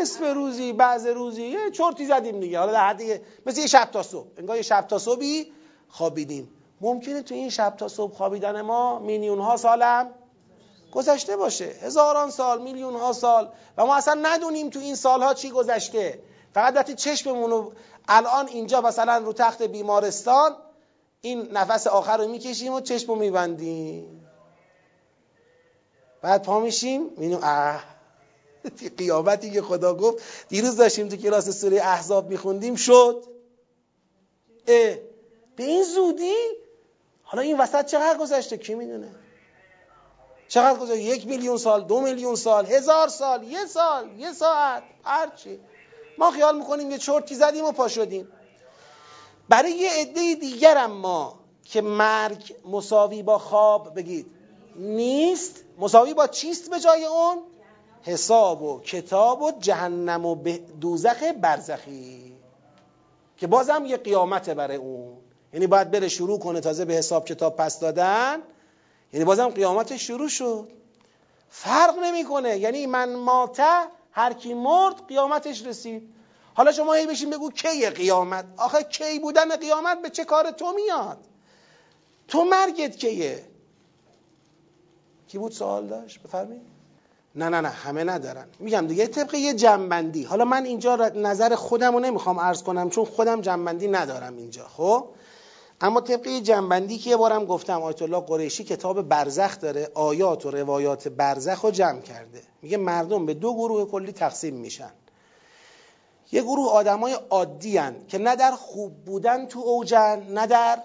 نصف روزی بعض روزی یه چرتی زدیم دیگه. حالا در حد مثل یه شب تا صبح. انگار یه شب تا صبحی خوابیدیم. ممکنه تو این شب تا صبح خوابیدن ما میلیون ها سالم گذشته باشه. هزاران سال میلیون ها سال. و ما اصلا ندونیم تو این سالها چی گذشته. فقط وقتی چشممون الان اینجا مثلا رو تخت بیمارستان این نفس آخر رو می‌کشیم و چشم رو میبندیم. بعد پا میشیم مینو اه. قیامتی که خدا گفت. دیروز داشتیم تو کلاس سوره احزاب میخوندیم شد. اه. به این زودی؟ حالا این وسط چقدر گذشته؟ کی می‌دونه؟ چقدر گذشته یک میلیون سال دو میلیون سال هزار سال یه سال یه ساعت هرچی ما خیال می‌کنیم یه چرتی زدیم و پا شدیم. برای یه عده دیگر ما که مرگ مساوی با خواب بگید نیست؟ مساوی با چیست به جای اون؟ حساب و کتاب و جهنم و دوزخ برزخی. که بازم یه قیامته برای اون. یعنی باید بره شروع کنه تازه به حساب کتاب پس دادن. یعنی بازم قیامتش شروع شد. فرق نمی‌کنه. یعنی من ماته هر کی مرد قیامتش رسید. حالا شما هی بشین بگو کی قیامت؟ آخه کی بودن قیامت به چه کار تو میاد؟ تو مرگت کیه؟ کی بود سوال داشت؟ بفرمایید. نه نه نه همه ندارن. میگم دیگه طبق یه جنبندی. حالا من اینجا نظر خودم رو نمی‌خوام عرض کنم چون خودم جنبندی ندارم اینجا خب؟ اما طبق جنبندی که یه بارم گفتم آیت الله قریشی کتاب برزخ داره آیات و روایات برزخ رو جمع کرده. میگه مردم به دو گروه کلی تقسیم میشن. یه گروه آدمای عادی هن که نه در خوب بودن تو اوجن نه در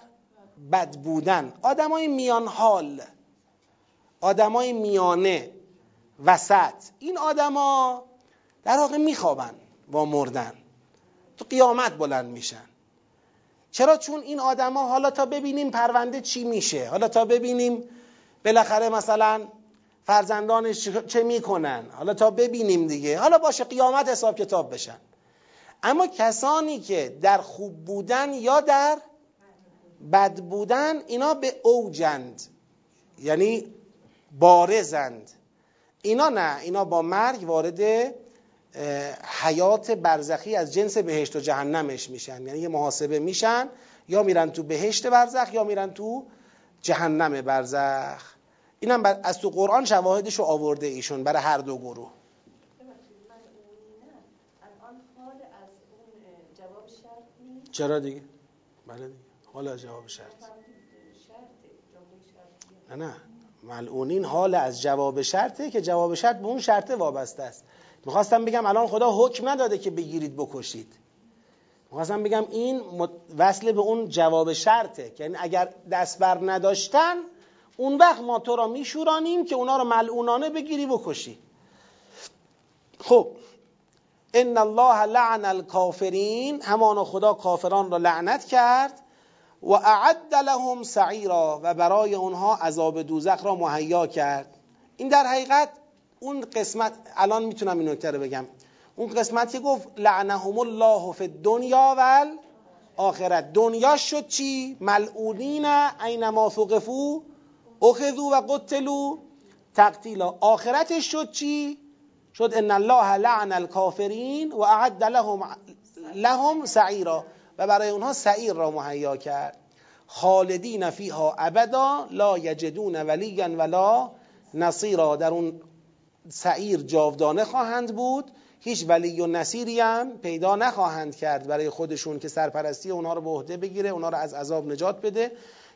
بد بودن. آدمای میان حال آدمای میانه وسط. این آدما در واقع میخوابن با مردن. تو قیامت بلند میشن. چرا چون این آدما حالا تا ببینیم پرونده چی میشه؟ حالا تا ببینیم بالاخره مثلا فرزندانش چه می‌کنن؟ حالا تا ببینیم دیگه. حالا باشه قیامت حساب کتاب بشن. اما کسانی که در خوب بودن یا در بد بودن اینا به اوجند یعنی بارزند. اینا نه اینا با مرگ وارد حیات برزخی از جنس بهشت و جهنمش میشن. یعنی یه محاسبه میشن یا میرن تو بهشت برزخ یا میرن تو جهنم برزخ. اینم از تو قرآن شواهدش رو آورده ایشون برای هر دو گروه. چرا دیگه؟ بله دیگه. حال از جواب شرط. نه نه. ملعونین حال از جواب شرطه که جواب شرط به اون شرطه وابسته است. می‌خواستم بگم الان خدا حکم نداده که بگیرید بکشید. می‌خواستم بگم این وصل به اون جواب شرطه. که یعنی اگر دست بر نداشتن اون وقت ما تو را میشورانیم که اونا رو ملعونانه بگیری بکشی. خب. ان الله لعن الکافرین. همانا خدا کافران را لعنت کرد. و اعد لهم سعیرا. و برای اونها عذاب دوزخ را مهیا کرد. این در حقیقت اون قسمت الان می‌تونم این نکته رو بگم. اون قسمتی گفت لعنهم الله فی الدنیا و آخرت دنیا شد چی؟ ملعونین اینما ثقفو اخذو و قتلو تقتیلا. آخرتش شد چی؟ شد ان الله لعن الکافرین و اعد لهم لهم سعیرا. و برای اونها سعیر را مهیا کرد. خالدین فیها ابدا لا یجدون ولیا ولا نصیرا. در اون سعیر جاودانه خواهند بود. هیچ ولی و نصیری هم پیدا نخواهند کرد برای خودشون که سرپرستی اونها رو به عهده بگیره اونها رو از عذاب نجات بده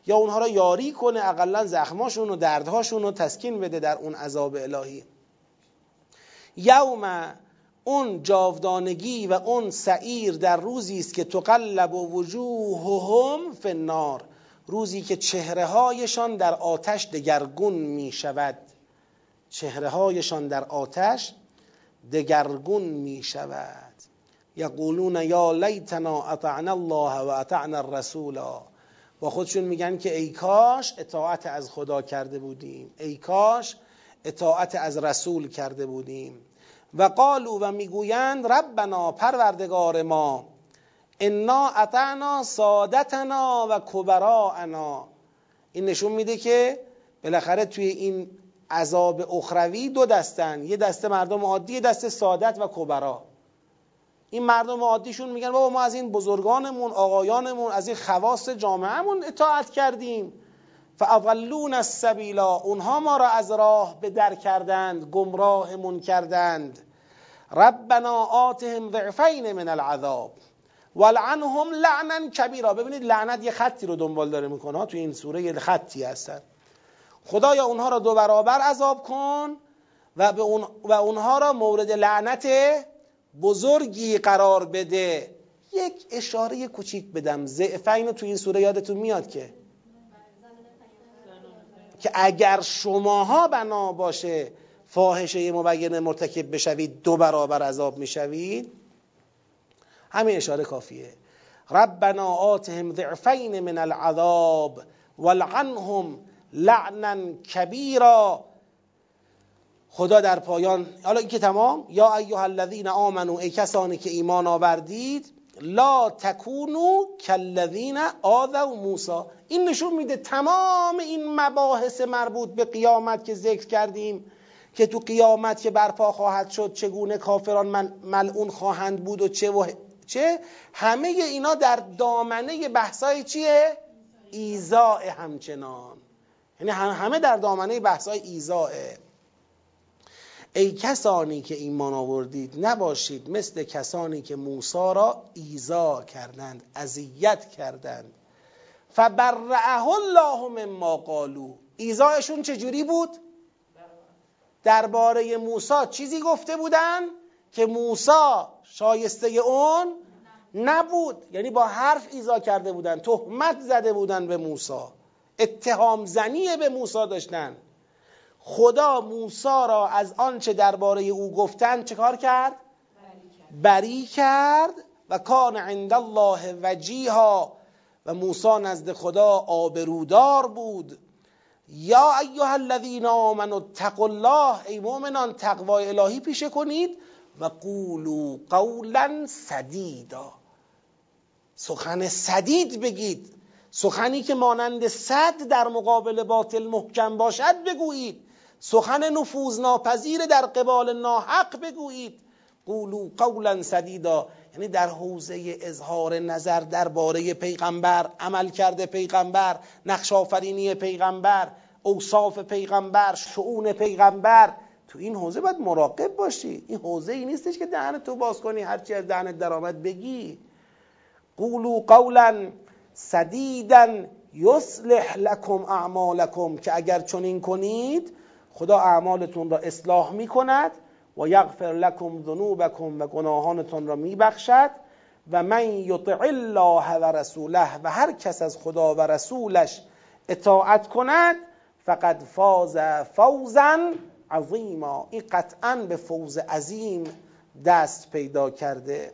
یا اونها رو یاری کنه اقلا زخماشون و دردهاشون رو تسکین بده در اون عذاب الهی. یوم اون جاودانگی و اون سعیر در روزی است که تقلب و وجوههم فی النار. روزی که چهره هایشان در آتش دگرگون می شود چهره هایشان در آتش دگرگون می شود یقولون یا لیتنا اطعنا الله و اطعنا الرسول. با خودشون میگن که ای کاش اطاعت از خدا کرده بودیم. ای کاش اطاعت از رسول کرده بودیم. و قالو و می‌گویند ربنا پروردگار ما انا اطعنا سادتنا و کبراءنا. این نشون میده که بالاخره توی این عذاب اخروی دو دستن. یه دسته مردم عادی یه دسته سادت و کبرا. این مردم عادیشون میگن بابا ما از این بزرگانمون آقایانمون از این خواص جامعهمون اطاعت کردیم. فاضلون السبیلا اونها ما را از راه به در کردند گمراهمون کردند. ربنا آتهم ضعفین من العذاب ولعنهم لعنا کبیرا ببینید لعنت یه خطی رو دنبال داره می‌کنه. تو این سوره یه خطی هستن خدایا اونها را دو برابر عذاب کن و, به اون و اونها را مورد لعنت بزرگی قرار بده. یک اشاره کوچیک بدم. ضعفین تو این سوره یادتون میاد که؟ که اگر شماها بنا باشه فاحشه مبین مرتکب بشوید دو برابر عذاب می‌شوید. همین اشاره کافیه. ربنا آتهم ضعفین من العذاب ولعنهم لعنا کبیرا. خدا در پایان. حالا این که تمام. یا ایها الذین آمنو ای کسانی که ایمان آوردید لا تکونو کالذین آذوا موسی. این نشون میده تمام این مباحث مربوط به قیامت که ذکر کردیم که تو قیامت که برپا خواهد شد چگونه کافران ملعون خواهند بود و چه و چه. همه اینا در دامنه بحثای چیه؟ ایزاء همچنان. یعنی همه در دامنه بحثای ایزاء ای کسانی که ایمان آوردید نباشید مثل کسانی که موسی را ایزا کردند اذیت کردند. فبرعه الله مما قالو. ایزایشون چجوری بود؟ درباره موسی چیزی گفته بودن که موسی شایسته اون نبود. یعنی با حرف ایزا کرده بودن تهمت زده بودن به موسی. اتهام زنی به موسی داشتن. خدا موسی را از آنچه درباره او گفتند چه کار کرد؟ بری کرد. و کان عند الله وجیها. و موسی نزد خدا آبرودار بود. یا ایها الذین آمنوا اتقوا الله. ای مؤمنان تقوای الهی پیشه کنید و قولوا قولا سدیدا. سخن سدید بگید. سخنی که مانند صد در مقابل باطل محکم باشد بگویید. سخن نفوذ ناپذیر در قبال ناحق بگویید. قولو قولا سدیدا یعنی در حوزه اظهار نظر درباره پیغمبر عمل کرده پیغمبر نقش آفرینی پیغمبر اوصاف پیغمبر شعون پیغمبر. تو این حوزه باید مراقب باشی. این حوزه ای نیستش که دهن تو باز کنی هرچی از دهنت درآمد بگی. قولو قولا سدیدا یصلح لکم اعمالکم که اگر چنین کنید خدا اعمالتون را اصلاح می کند و یغفر لکم ذنوبکم و گناهانتون را می بخشد و من یطع الله و رسوله و هر کس از خدا و رسولش اطاعت کند فقد فاز فوزا عظیما. این قطعا به فوز عظیم دست پیدا کرده.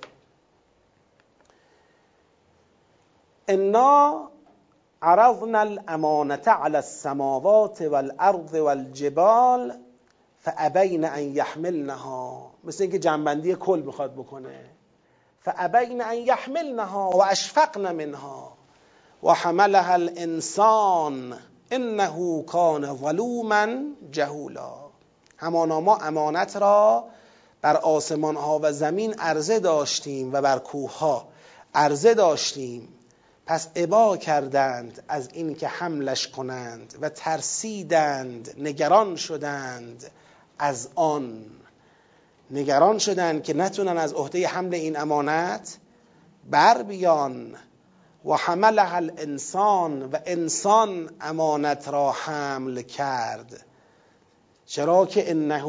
انا عرضنا الامانة على السماوات والارض والجبال فابین ان یحملنها مثل اینکه جنبندی کل می‌خواد بکنه. فابین ان یحملنها و اشفقن منها. و حملها الانسان انه کان ظلوما جهولا. همانا ما امانت را بر آسمان ها و زمین عرضه داشتیم و بر کوه ها عرضه داشتیم. پس عبا کردند از اینکه حملش کنند و ترسیدند نگران شدند از آن. نگران شدند که نتونن از عهده حمل این امانت بر بیان. و حملها الانسان و انسان امانت را حمل کرد. چرا که انه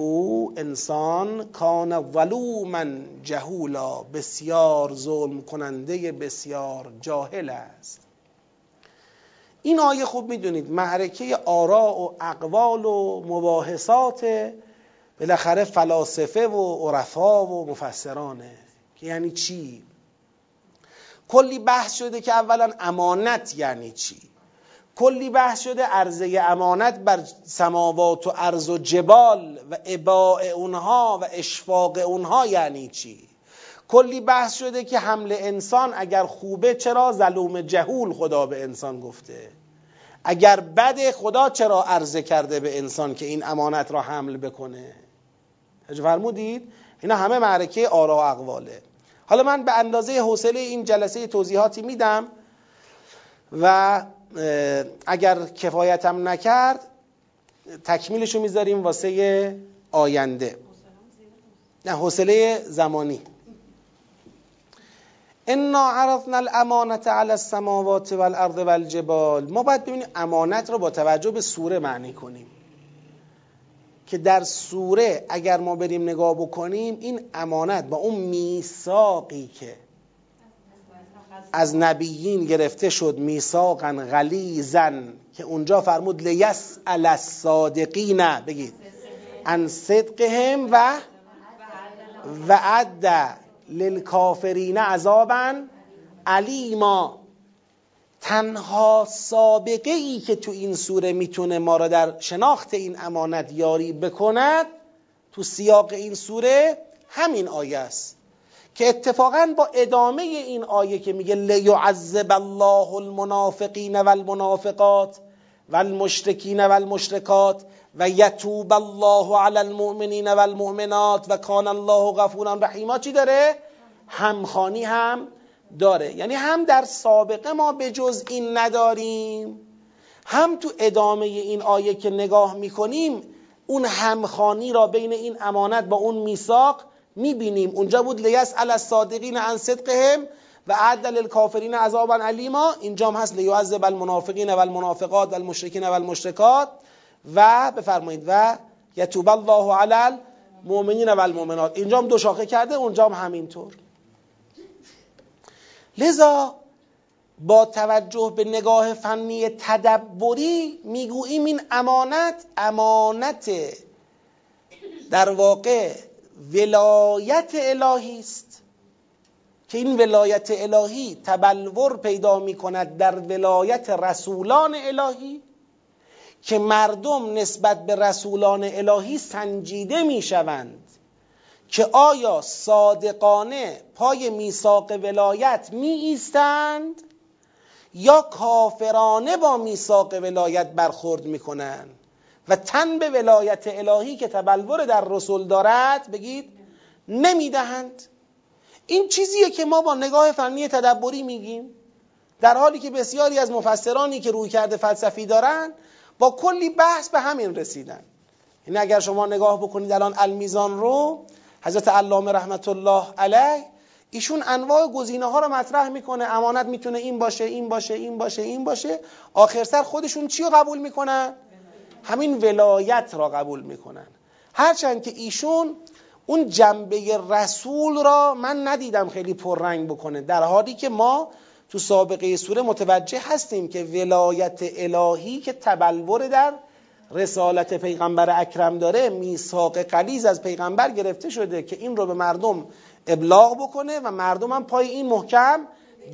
انسان کان ظلوما جهولا بسیار ظلم کننده بسیار جاهل است. این آیه خوب می‌دونید معرکه آراء و اقوال و مباحثات بالاخره فلاسفه و عرفا و مفسرانه که یعنی چی؟ کلی بحث شده که اولا امانت یعنی چی؟ کلی بحث شده عرضه امانت بر سماوات و ارز و جبال و اباع اونها و اشفاق اونها یعنی چی؟ کلی بحث شده که حمل انسان اگر خوبه چرا ظلوم جهول خدا به انسان گفته؟ اگر بده خدا چرا عرضه کرده به انسان که این امانت را حمل بکنه؟ فرمودید؟ اینا همه معرکه آرا و اقواله. حالا من به اندازه حوصله این جلسه توضیحاتی میدم و اگر کفایتم نکرد تکمیلشو می‌ذاریم واسه آینده. نه حوصله زمانی. انا عرضنا الامانت علی السماوات والارض والجبال. ما باید ببینیم امانت رو با توجه به سوره معنی کنیم. که در سوره اگر ما بریم نگاه بکنیم این امانت با اون میثاقی که از نبیین گرفته شد میثاقا غلیزن که اونجا فرمود لیس الصادقین بگید. ان صدقهم و وعد للکافرین عذابا علیما. تنها سابقه ای که تو این سوره می‌تونه ما را در شناخت این امانت یاری بکند تو سیاق این سوره همین آیه است. که اتفاقا با ادامه این آیه که میگه لیعذب الله المنافقین والمنافقات والمشرکین والمشرکات و یتوب الله علی المؤمنین والمؤمنات و کان الله غفورا رحیما چی داره؟ همخانی هم داره. یعنی هم در سابقه ما به جز این نداریم هم تو ادامه این آیه که نگاه می‌کنیم اون همخانی را بین این امانت با اون میثاق می‌بینیم. اونجا بود لیس علی الصادقین عن صدقهم و عد للکافرین عذابا علیما. اینجا هم هست لیعذب المنافقین و المنافقات و المشرکین و المشرکات و بفرمایید. و یتوب الله علی المؤمنین و المؤمنات اینجا هم دو شاخه کرده اونجا هم همینطور. لذا با توجه به نگاه فنی تدبری می‌گوییم این امانت امانت در واقع ولایت الهی است. که این ولایت الهی تبلور پیدا می کند در ولایت رسولان الهی که مردم نسبت به رسولان الهی سنجیده می شوند که آیا صادقانه پای میثاق ولایت می ایستند یا کافرانه با میثاق ولایت برخورد می کنند و تن به ولایت الهی که تبلور در رسول دارد بگید نمی‌دهند. این چیزیه که ما با نگاه فنی تدبری میگیم. در حالی که بسیاری از مفسرانی که روی کرده فلسفی دارن با کلی بحث به همین رسیدن. این اگر شما نگاه بکنید الان المیزان رو حضرت علامه رحمت الله علیه ایشون انواع گزینه ها رو مطرح می‌کنه. امانت می‌تونه این باشه این باشه این باشه این باشه. آخر سر خودشون چی رو قبول می‌کنن؟ همین ولایت را قبول می‌کنن. هرچند که ایشون اون جنبه رسول را من ندیدم خیلی پررنگ بکنه در حالی که ما تو سابقه سوره متوجه هستیم که ولایت الهی که تبلور در رسالت پیغمبر اکرم داره میثاق قلیز از پیغمبر گرفته شده که این رو به مردم ابلاغ بکنه و مردم هم پای این محکم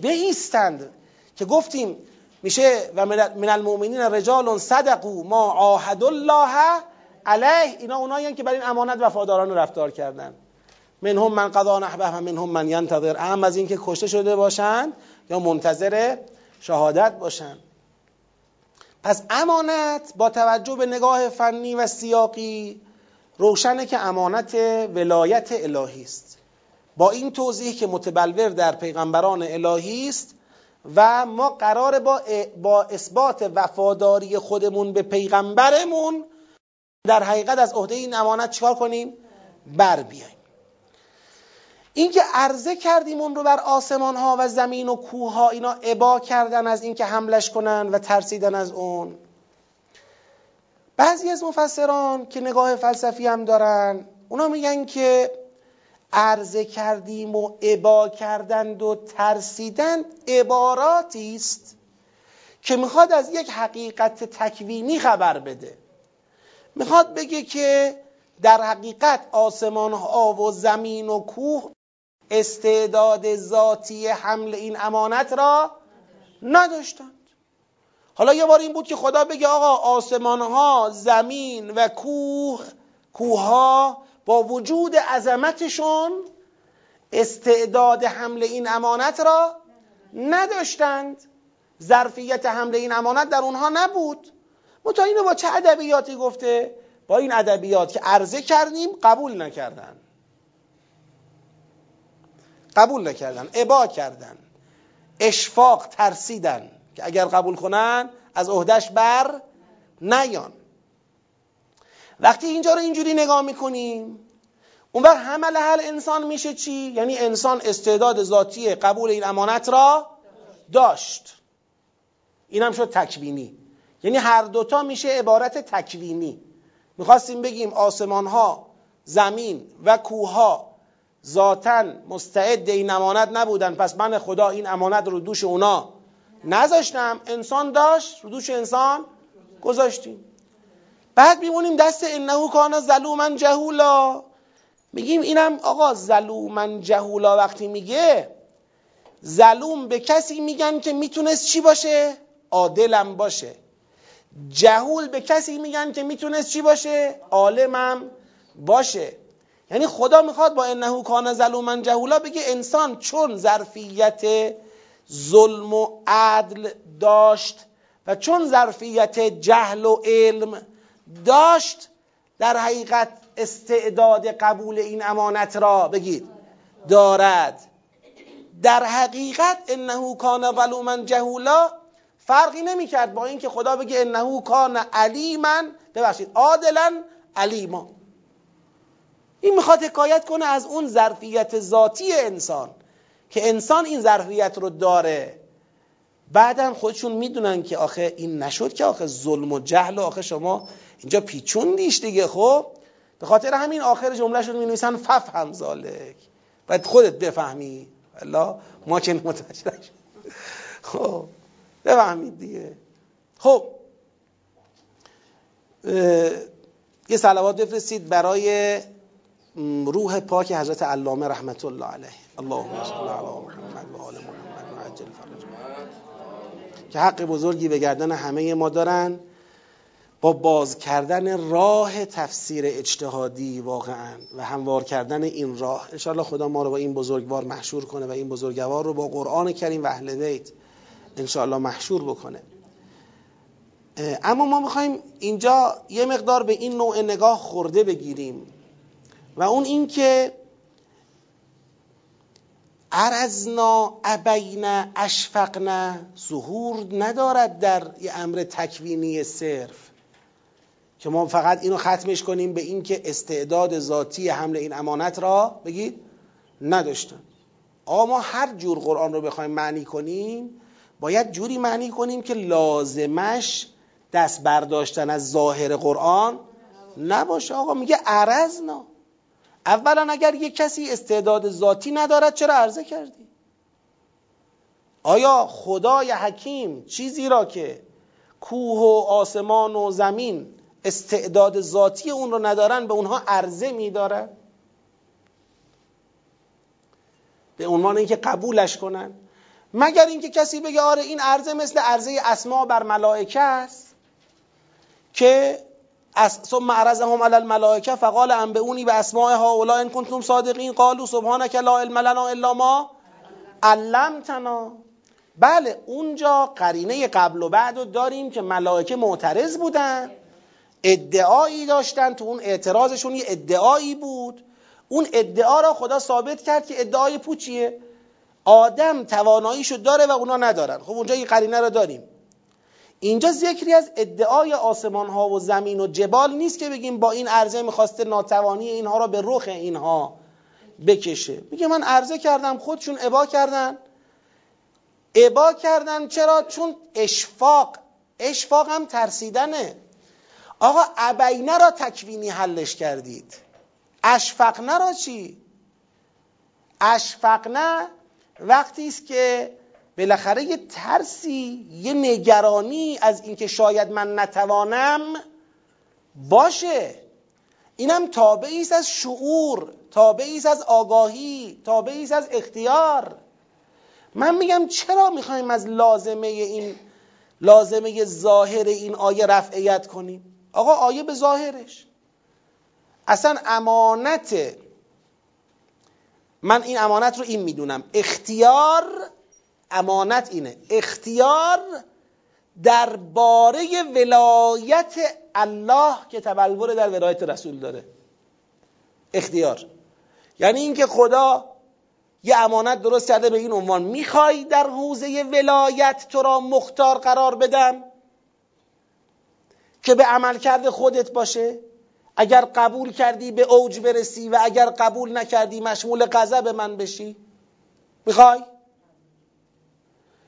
بایستند که گفتیم میشه و من المؤمنین رجال صدقوا ما عاهد الله علیه. اینا اونایی که برای این امانت وفاداران رفتار کردن. منهم من قضا نحبه و منهم من ینتظر. اهم از اینکه کشته شده باشند یا منتظر شهادت باشند پس امانت با توجه به نگاه فنی و سیاقی روشنه که امانت ولایت الهی است. با این توضیح که متبلور در پیغمبران الهی است و ما قرار با, با اثبات وفاداری خودمون به پیغمبرمون در حقیقت از عهده این امانت چیکار کنیم؟ بر بیایم اینکه عرضه کردیم اون رو بر آسمان ها و زمین و کوه ها اینا عبا کردن از اینکه حملش کنن و ترسیدن از اون. بعضی از مفسران که نگاه فلسفی هم دارن اونا میگن که عرضه کردیم و عبا کردند و ترسیدند. عباراتی است که می‌خواد از یک حقیقت تکوینی خبر بده. می‌خواد بگه که در حقیقت آسمان ها و زمین و کوه استعداد ذاتی حمل این امانت را نداشتند. حالا یه بار این بود که خدا بگه آقا آسمان ها زمین و کوه کوه ها با وجود عظمتشون استعداد حمل این امانت را نداشتند. ظرفیت حمل این امانت در اونها نبود. متا اینو با چه ادبیاتی گفته؟ با این ادبیات که عرضه کردیم قبول نکردن. قبول نکردن ابا کردن اشفاق ترسیدن که اگر قبول کنن از عهدش بر نیان. وقتی اینجا رو اینجوری نگاه می‌کنیم اون وقت حمل حل انسان میشه چی؟ یعنی انسان استعداد ذاتی قبول این امانت را داشت. این هم شد تکوینی. یعنی هر دوتا میشه عبارت تکوینی. می‌خواستیم بگیم آسمان ها زمین و کوه ها ذاتا مستعد این امانت نبودن. پس من خدا این امانت رو دوش اونا نذاشتم. انسان داشت رو دوش انسان گذاشتیم. بعد میمونیم دست انه کان ظلوما جهولا. میگیم اینم آقا ظلوما جهولا وقتی میگه ظلوم به کسی میگن که می‌تونست چی باشه؟ عادلم باشه. جهول به کسی میگن که می‌تونست چی باشه؟ عالمم باشه. یعنی خدا می‌خواد با انه کان ظلوما جهولا بگه انسان چون ظرفیت ظلم و عدل داشت و چون ظرفیت جهل و علم داشت در حقیقت استعداد قبول این امانت را بگید دارد. در حقیقت انه کان ظلوما جهولا فرقی نمی‌کرد با اینکه خدا بگه انه کان علیما ببخشید عادلا علیما. این می‌خواد حکایت کنه از اون ظرفیت ذاتی انسان که انسان این ظرفیت رو داره. بعدم خودشون می‌دونن که آخه این نشد که آخه ظلم و جهل و آخه شما اینجا پیچون دیش دیگه خب؟ به خاطر همین آخر جمله شون می نویسن فف هم زالک باید خودت بفهمی. الله ما که متوجه خب بفهمید دیگه. خب یه صلوات بفرستید برای روح پاک حضرت علامه رحمت الله علیه. اللهم صل علی محمد و آل محمد و عجل فرج. که حق بزرگی به گردن همه ما دارن. با باز کردن راه تفسیر اجتهادی واقعا و هموار کردن این راه. انشاءالله خدا ما رو با این بزرگوار محشور کنه و این بزرگوار رو با قرآن کریم و اهل بیت انشاءالله محشور بکنه. اما ما می‌خوایم اینجا یه مقدار به این نوع نگاه خورده بگیریم و اون این که ارزنا ابینا اشفقنا ظهور ندارد در یه امر تکوینی صرف. که ما فقط اینو ختمش کنیم به اینکه استعداد ذاتی حمل این امانت را بگید نداشتن. آقا ما هر جور قرآن رو بخوایم معنی کنیم باید جوری معنی کنیم که لازمش دست برداشتن از ظاهر قرآن نباشه. آقا میگه عرضنا اولا اگر یک کسی استعداد ذاتی ندارد چرا عرضه کردی؟ آیا خدای حکیم چیزی را که کوه و آسمان و زمین استعداد ذاتی اون رو ندارن به اونها عرضه میداره. به عنوان اینکه قبولش کنن. مگر اینکه کسی بگه آره این عرضه مثل عرضه اسما بر ملائکه است که ثم عرضهم علی الملائکه فقال انبئونی به اسماء هؤلاء ان کنتم صادقین؟ قالوا سبحانك لا علم لنا الا ما علمتنا. بله اونجا قرینه قبل و بعد رو داریم که ملائکه معترض بودن. ادعایی داشتن تو اون اعتراضشون یه ادعایی بود. اون ادعا را خدا ثابت کرد که ادعای پوچیه آدم تواناییشو داره و اونا ندارن. خب اونجا یه قرینه رو داریم. اینجا ذکری از ادعای آسمان ها و زمین و جبال نیست که بگیم با این عرضه می‌خواسته ناتوانی اینها را به رخ اینها بکشه. میگه من عرضه کردم خودشون ابا کردن. ابا کردن چرا؟ چون اشفاق. اشفاق هم ترسیدنه. آقا ابینه را تکوینی حلش کردید. اشفقنه را چی؟ اشفقنه وقتی است که بالاخره یه ترسی یه نگرانی از اینکه شاید من نتوانم باشه. اینم تابعی است از شعور تابعی است از آگاهی تابعی است از اختیار. من میگم چرا می‌خوایم از لازمه این لازمه ظاهر این آیه رفعیت کنیم؟ آقا آیه به ظاهرش. اصلا امانت من این امانت رو این می‌دونم. اختیار امانت اینه. اختیار درباره ولایت الله که تبلور در ولایت رسول داره. اختیار. یعنی اینکه خدا یه امانت درست کرده به این عنوان. می‌خوای در حوزه ولایت تو را مختار قرار بدم؟ که به عمل کرده خودت باشه. اگر قبول کردی به اوج برسی و اگر قبول نکردی مشمول غضب من بشی. می‌خوای؟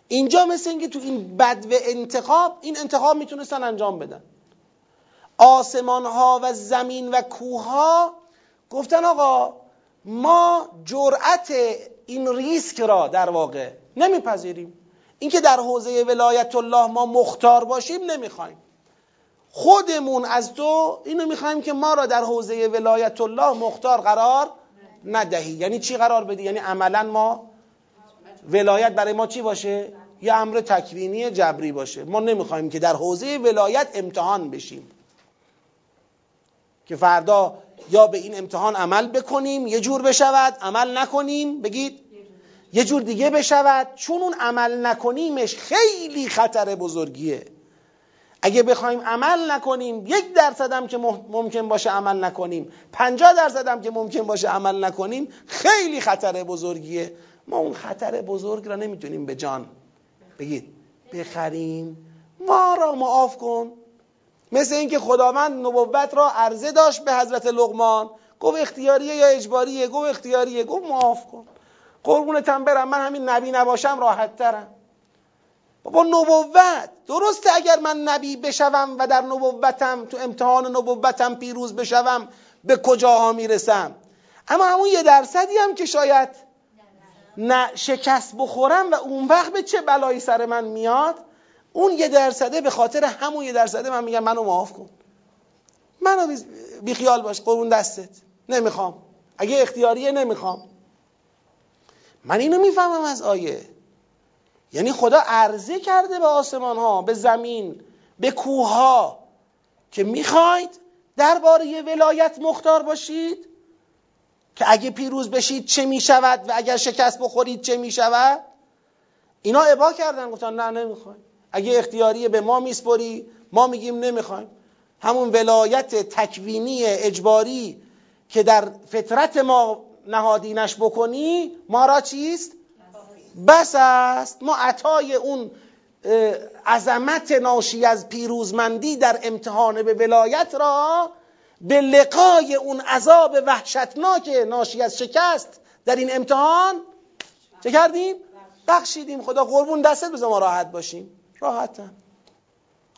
اینجا مثل اینکه تو این بد و انتخاب این انتخاب می‌تونستن انجام بدن. آسمان ها و زمین و کوه ها گفتن آقا ما جرأت این ریسک را در واقع نمیپذیریم. اینکه در حوزه ولایت الله ما مختار باشیم نمی‌خوایم. خودمون از تو اینو می‌خوایم که ما را در حوزه ولایت الله مختار قرار ندهی. یعنی چی قرار بدی؟ یعنی عملا ما ولایت برای ما چی باشه؟ یه امر تکوینی جبری باشه. ما نمی‌خوایم که در حوزه ولایت امتحان بشیم. که فردا یا به این امتحان عمل بکنیم یه جور بشود عمل نکنیم بگید یه جور دیگه بشود. چون اون عمل نکنیمش خیلی خطر بزرگیه. اگه بخوایم عمل نکنیم یک درصد هم که ممکن باشه عمل نکنیم پنجاه درصد هم که ممکن باشه عمل نکنیم خیلی خطر بزرگیه. ما اون خطر بزرگ را نمی‌تونیم به جان بگید. بخریم. ما را معاف کن. مثل اینکه خداوند نبوت را عرضه داشت به حضرت لغمان گفت اختیاریه یا اجباریه؟ گفت اختیاریه. گفت معاف کن. قربونتم برم. من همین نبی نباشم راحت ترم بابا نبوت. درسته اگر من نبی بشوم و در نبوتم تو امتحان نبوتم پیروز بشوم به کجاها می‌رسم؟ اما همون یه درصدی هم که شاید نه شکست بخورم و اون وقت به چه بلایی سر من میاد؟ اون یه درصده به خاطر همون یه درصده من میگم منو معاف کن. منو بیخیال باش قربون دستت. نمی‌خوام. اگه اختیاریه نمی‌خوام. من اینو می‌فهمم از آیه. یعنی خدا عرضه کرده به آسمان ها به زمین به کوه ها که می‌خواید درباره ولایت مختار باشید که اگه پیروز بشید چه می‌شود و اگر شکست بخورید چه می‌شود؟ اینا ابا کردن گفتن نه نمی‌خوایم. اگه اختیاری به ما میسپری ما میگیم نمی‌خوایم. همون ولایت تکوینی اجباری که در فطرت ما نهادینش بکنی ما را چیست؟ بس است. ما عطای اون عظمت ناشی از پیروزمندی در امتحان به ولایت را به لقای اون عذاب وحشتناک ناشی از شکست در این امتحان چه کردیم؟ بخشیدیم. خدا قربون دستت بذار ما راحت باشیم. راحتن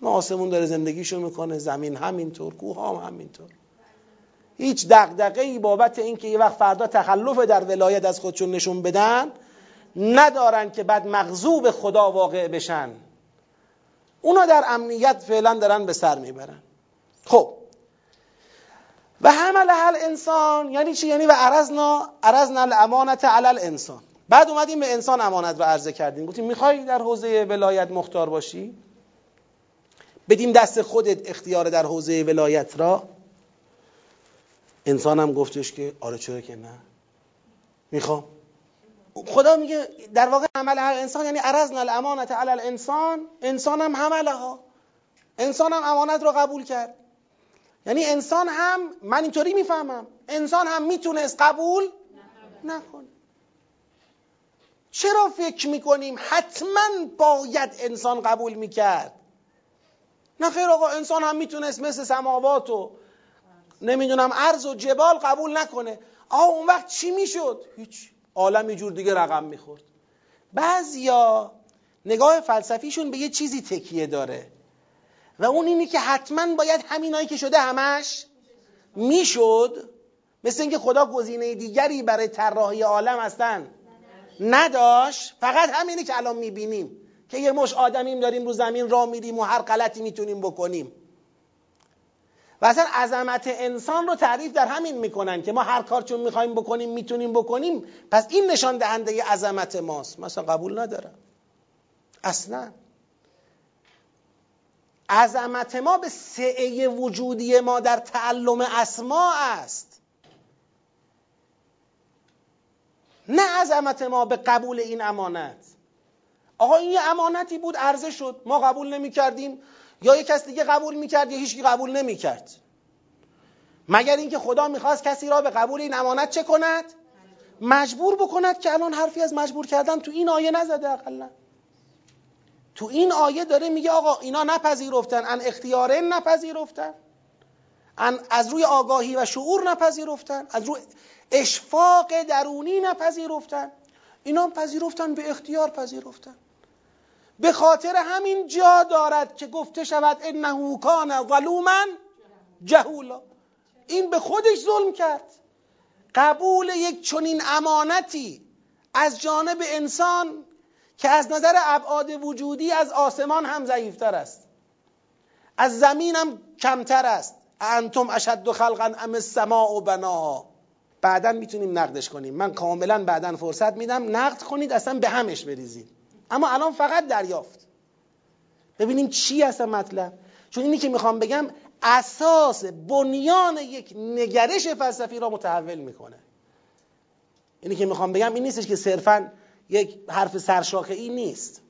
ما آسمون داره زندگیشو می‌کنه. زمین همینطور کوه هم همینطور. هیچ دقدقه ای بابت اینکه یه وقت فردا تخلف در ولایت از خودشون نشون بدن ندارن که بعد مغضوب خدا واقع بشن. اونا در امنیت فعلا دارن به سر می‌برن. خب. و حمل هل انسان یعنی چی؟ یعنی و عرضنا عرضنا الامانت علی الانسان. بعد اومدیم به انسان امانت رو عرضه کردیم. گفتیم می‌خوای در حوزه ولایت مختار باشی؟ بدیم دست خودت اختیار در حوزه ولایت را. انسان هم گفتش که آره چرا که نه. می‌خوام. خدا میگه در واقع عمل هر انسان یعنی عرضنا الامانت علی الانسان انسان هم حمله ها انسان هم امانت رو قبول کرد. یعنی انسان هم من اینطوری می‌فهمم انسان هم می‌تونست قبول نکنه. چرا فکر می‌کنیم حتما باید انسان قبول می‌کرد؟ نه خیر آقا انسان هم می‌تونست مثل سماوات و نمی‌دونم عرض و جبال قبول نکنه. آقا اون وقت چی می‌شد؟ هیچ. عالم جور دیگه رقم می‌خورد. بعضیا نگاه فلسفیشون به یه چیزی تکیه داره. و اون اینی که حتما باید همینایی که شده همش می‌شد مثل اینکه خدا گزینه دیگری برای طراحی عالم هستن نداشت. فقط همینی که الان می‌بینیم که یه مش آدمیم داریم رو زمین را میریم و هر غلطی می‌تونیم بکنیم. و اصلا عظمت انسان رو تعریف در همین می‌کنن که ما هر کار چون می‌خوایم بکنیم می‌تونیم بکنیم پس این نشان دهنده عظمت ماست. مثلا قبول ندارم. اصلا. عظمت ما به سعه وجودی ما در تعلم اسما است. نه عظمت ما به قبول این امانت. آقا این یه امانتی بود عرضه شد. ما قبول نمی کردیم یا یک کس دیگه قبول می‌کرد یا هیچکی قبول نمی‌کرد. مگر اینکه خدا می‌خواست کسی را به قبول این امانت چه کند؟ مجبور بکند که الان حرفی از مجبور کردن تو این آیه نزده اقلا. تو این آیه داره میگه آقا اینا نپذیرفتن ان اختیارن نپذیرفتن ان از روی آگاهی و شعور نپذیرفتن از روی اشفاق درونی نپذیرفتن. اینا پذیرفتن به اختیار پذیرفتن. به خاطر همین جا دارد که گفته شود انه کان ظلوما جهولا. این به خودش ظلم کرد. قبول یک چنین امانتی از جانب انسان که از نظر ابعاد وجودی از آسمان هم ضعیفتر است. از زمین هم کمتر است. انتم اشد خلقا ام السماء و بناها. بعدا می‌تونیم نقدش کنیم. من کاملا بعدا فرصت میدم. نقد کنید اصلا به همش بریزید. اما الان فقط دریافت. ببینیم چی اصلا مطلب. چون اینی که می‌خوام بگم اساس بنیان یک نگرش فلسفی را متحول می‌کنه. اینی که می‌خوام بگم این نیستش که صرفا یک حرف سرشاخه ای نیست.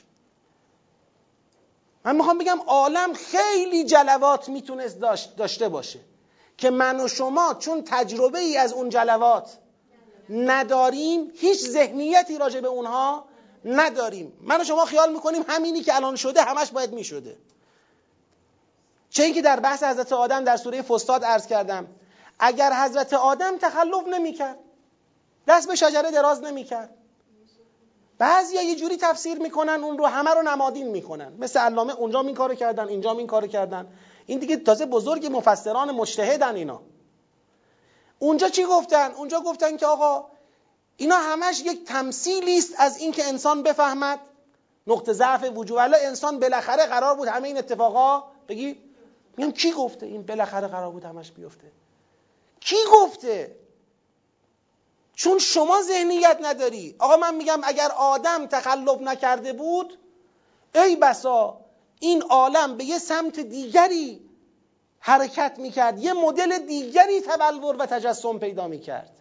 من می‌خوام بگم عالم خیلی جلوات می‌تونست داشته باشه که من و شما چون تجربه ای از اون جلوات نداریم هیچ ذهنیتی راجع به اونها نداریم. من و شما خیال می‌کنیم همینی که الان شده همش باید می‌شده. چه اینکه در بحث حضرت آدم در سوره فستاد عرض کردم. اگر حضرت آدم تخلف نمی‌کرد دست به شجره دراز نمی‌کرد. بعضی یه جوری تفسیر می‌کنن اون رو همه رو نمادین می‌کنن. مثل علامه اونجا این کارو کردن اینجا این کارو کردن. این دیگه تازه بزرگ مفسران مجتهدن اینا. اونجا چی گفتن؟ اونجا گفتن که آقا اینا همش یک تمثیلی است از اینکه انسان بفهمد. نقطه ضعف وجود ولی انسان بالاخره قرار بود همه این اتفاقا بگی میگم کی گفته؟ این بالاخره قرار بود همش بیفته. کی گفته؟ چون شما ذهنیت نداری. آقا من میگم اگر آدم تخلف نکرده بود ای بسا این عالم به یه سمت دیگری حرکت می‌کرد یه مدل دیگری تبلور و تجسم پیدا می‌کرد.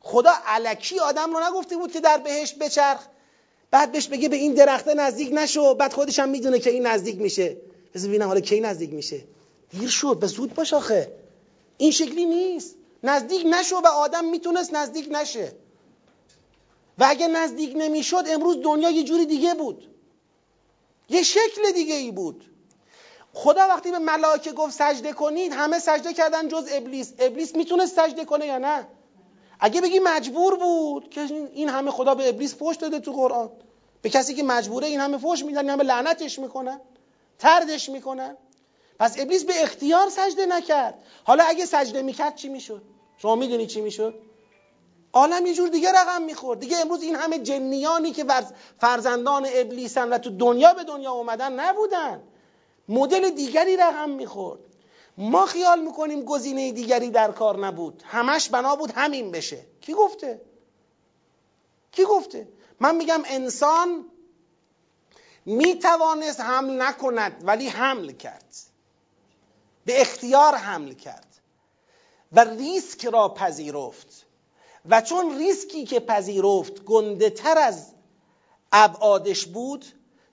خدا علکی آدم رو نگفته بود که در بهشت بچرخ. بعد بهش بگه به این درخته نزدیک نشو. بعد خودش هم می‌دونه که این نزدیک میشه. پس ببینم حالا کی نزدیک میشه. دیر شد به زود باش آخه. این شکلی نیست. نزدیک نشو و آدم می‌تونست نزدیک نشه. و اگه نزدیک نمی‌شد امروز دنیا یه جوری دیگه بود. یه شکل دیگه ای بود. خدا وقتی به ملائکه گفت سجده کنید همه سجده کردن جز ابلیس. ابلیس می‌تونست سجده کنه یا نه؟ اگه بگی مجبور بود که این همه خدا به ابلیس فوش داده تو قرآن. به کسی که مجبوره این همه فوش میدن این همه لعنتش می‌کنن تردش می‌کنن. پس ابلیس به اختیار سجده نکرد. حالا اگه سجده می‌کرد چی می‌شد؟ شما می‌دونی چی می‌شد؟ عالم یه جور دیگه رقم می‌خورد. دیگه امروز این همه جنیانی که فرزندان ابلیسن و تو دنیا به دنیا اومدن نبودن. مدل دیگری رقم می‌خورد. ما خیال می‌کنیم گزینه دیگری در کار نبود. همش بنا بود همین بشه. کی گفته؟ کی گفته؟ من میگم انسان می‌توانست حمل نکند ولی حمل کرد. به اختیار حمل کرد. و ریسک را پذیرفت. و چون ریسکی که پذیرفت گنده تر از ابعادش بود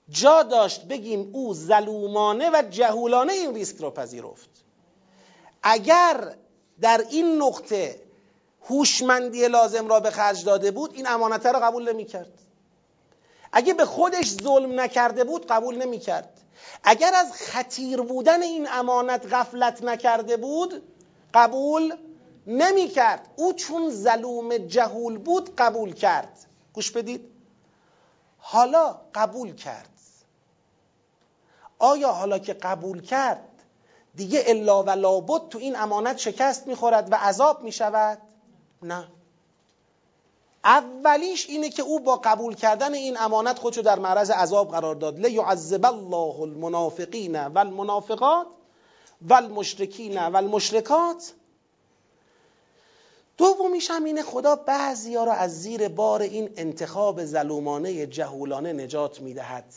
جا داشت بگیم او ظلومانه و جهولانه این ریسک را پذیرفت. اگر در این نقطه هوشمندی لازم را به خرج داده بود این امانت را قبول نمی کرد اگه به خودش ظلم نکرده بود قبول نمی کرد اگر از خطیر بودن این امانت غفلت نکرده بود قبول نمی کرد او چون ظلوم جهول بود قبول کرد. گوش بدید. حالا قبول کرد. آیا حالا که قبول کرد دیگه الا و لابد تو این امانت شکست می‌خورد و عذاب می‌شود؟ نه. اولیش اینه که او با قبول کردن این امانت خودشو در معرض عذاب قرار داد. لیعذب الله المنافقین والمنافقات والمشرکین والمشرکات. دومیش هم اینه خدا بعضی ها را از زیر بار این انتخاب ظلومانه جهولانه نجات می‌دهد.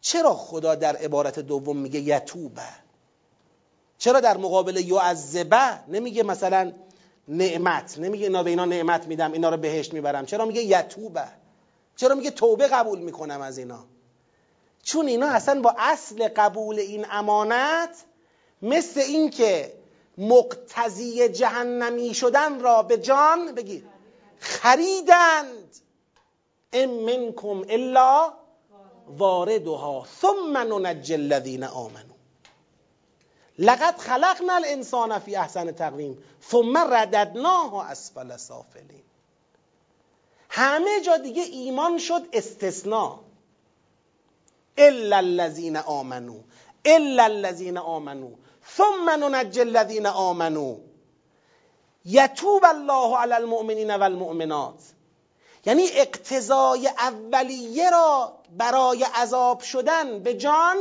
چرا خدا در عبارت دوم میگه یتوبه؟ چرا در مقابل یعذبه نمیگه مثلا نعمت نمیگه اینا به اینا نعمت میدم اینا رو بهشت می‌برم؟ چرا میگه یتوبه؟ چرا میگه توبه قبول می‌کنم از اینا؟ چون اینا اصلا با اصل قبول این امانت مثل اینکه مقتضی جهنمی شدن را به جان بگید خریدند. ام منکم الا واردها. ثم ننجی الذین آمنوا. لقد خلقنا الانسان فی احسن تقویم ثم رددناه اسفل سافلین. همه جا دیگه ایمان شد استثناء. الا الذین آمنو الا الذین آمنو. ثم ننجی الذین آمنو. یتوب الله علی المؤمنین والمؤمنات. یعنی اقتضای اولیه را برای عذاب شدن به جان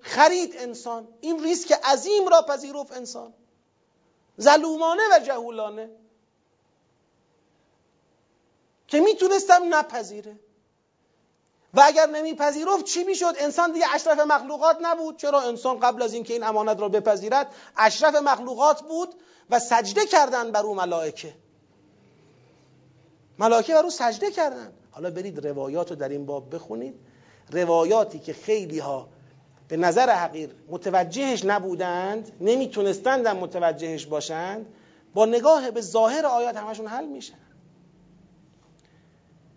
خرید انسان. این ریسک عظیم را پذیرفت انسان. ظلومانه و جهولانه. که می‌تونستم نپذیره. و اگر نمیپذیرفت چی می‌شد؟ انسان دیگه اشرف مخلوقات نبود. چرا انسان قبل از اینکه این امانت را بپذیرد اشرف مخلوقات بود و سجده کردن بر او ملائکه. ملائکه بر او سجده کردن. حالا برید روایات رو در این باب بخونید. روایاتی که خیلی ها به نظر حقیر متوجهش نبودند نمی‌تونستند متوجهش باشند با نگاه به ظاهر آیات همشون حل میشن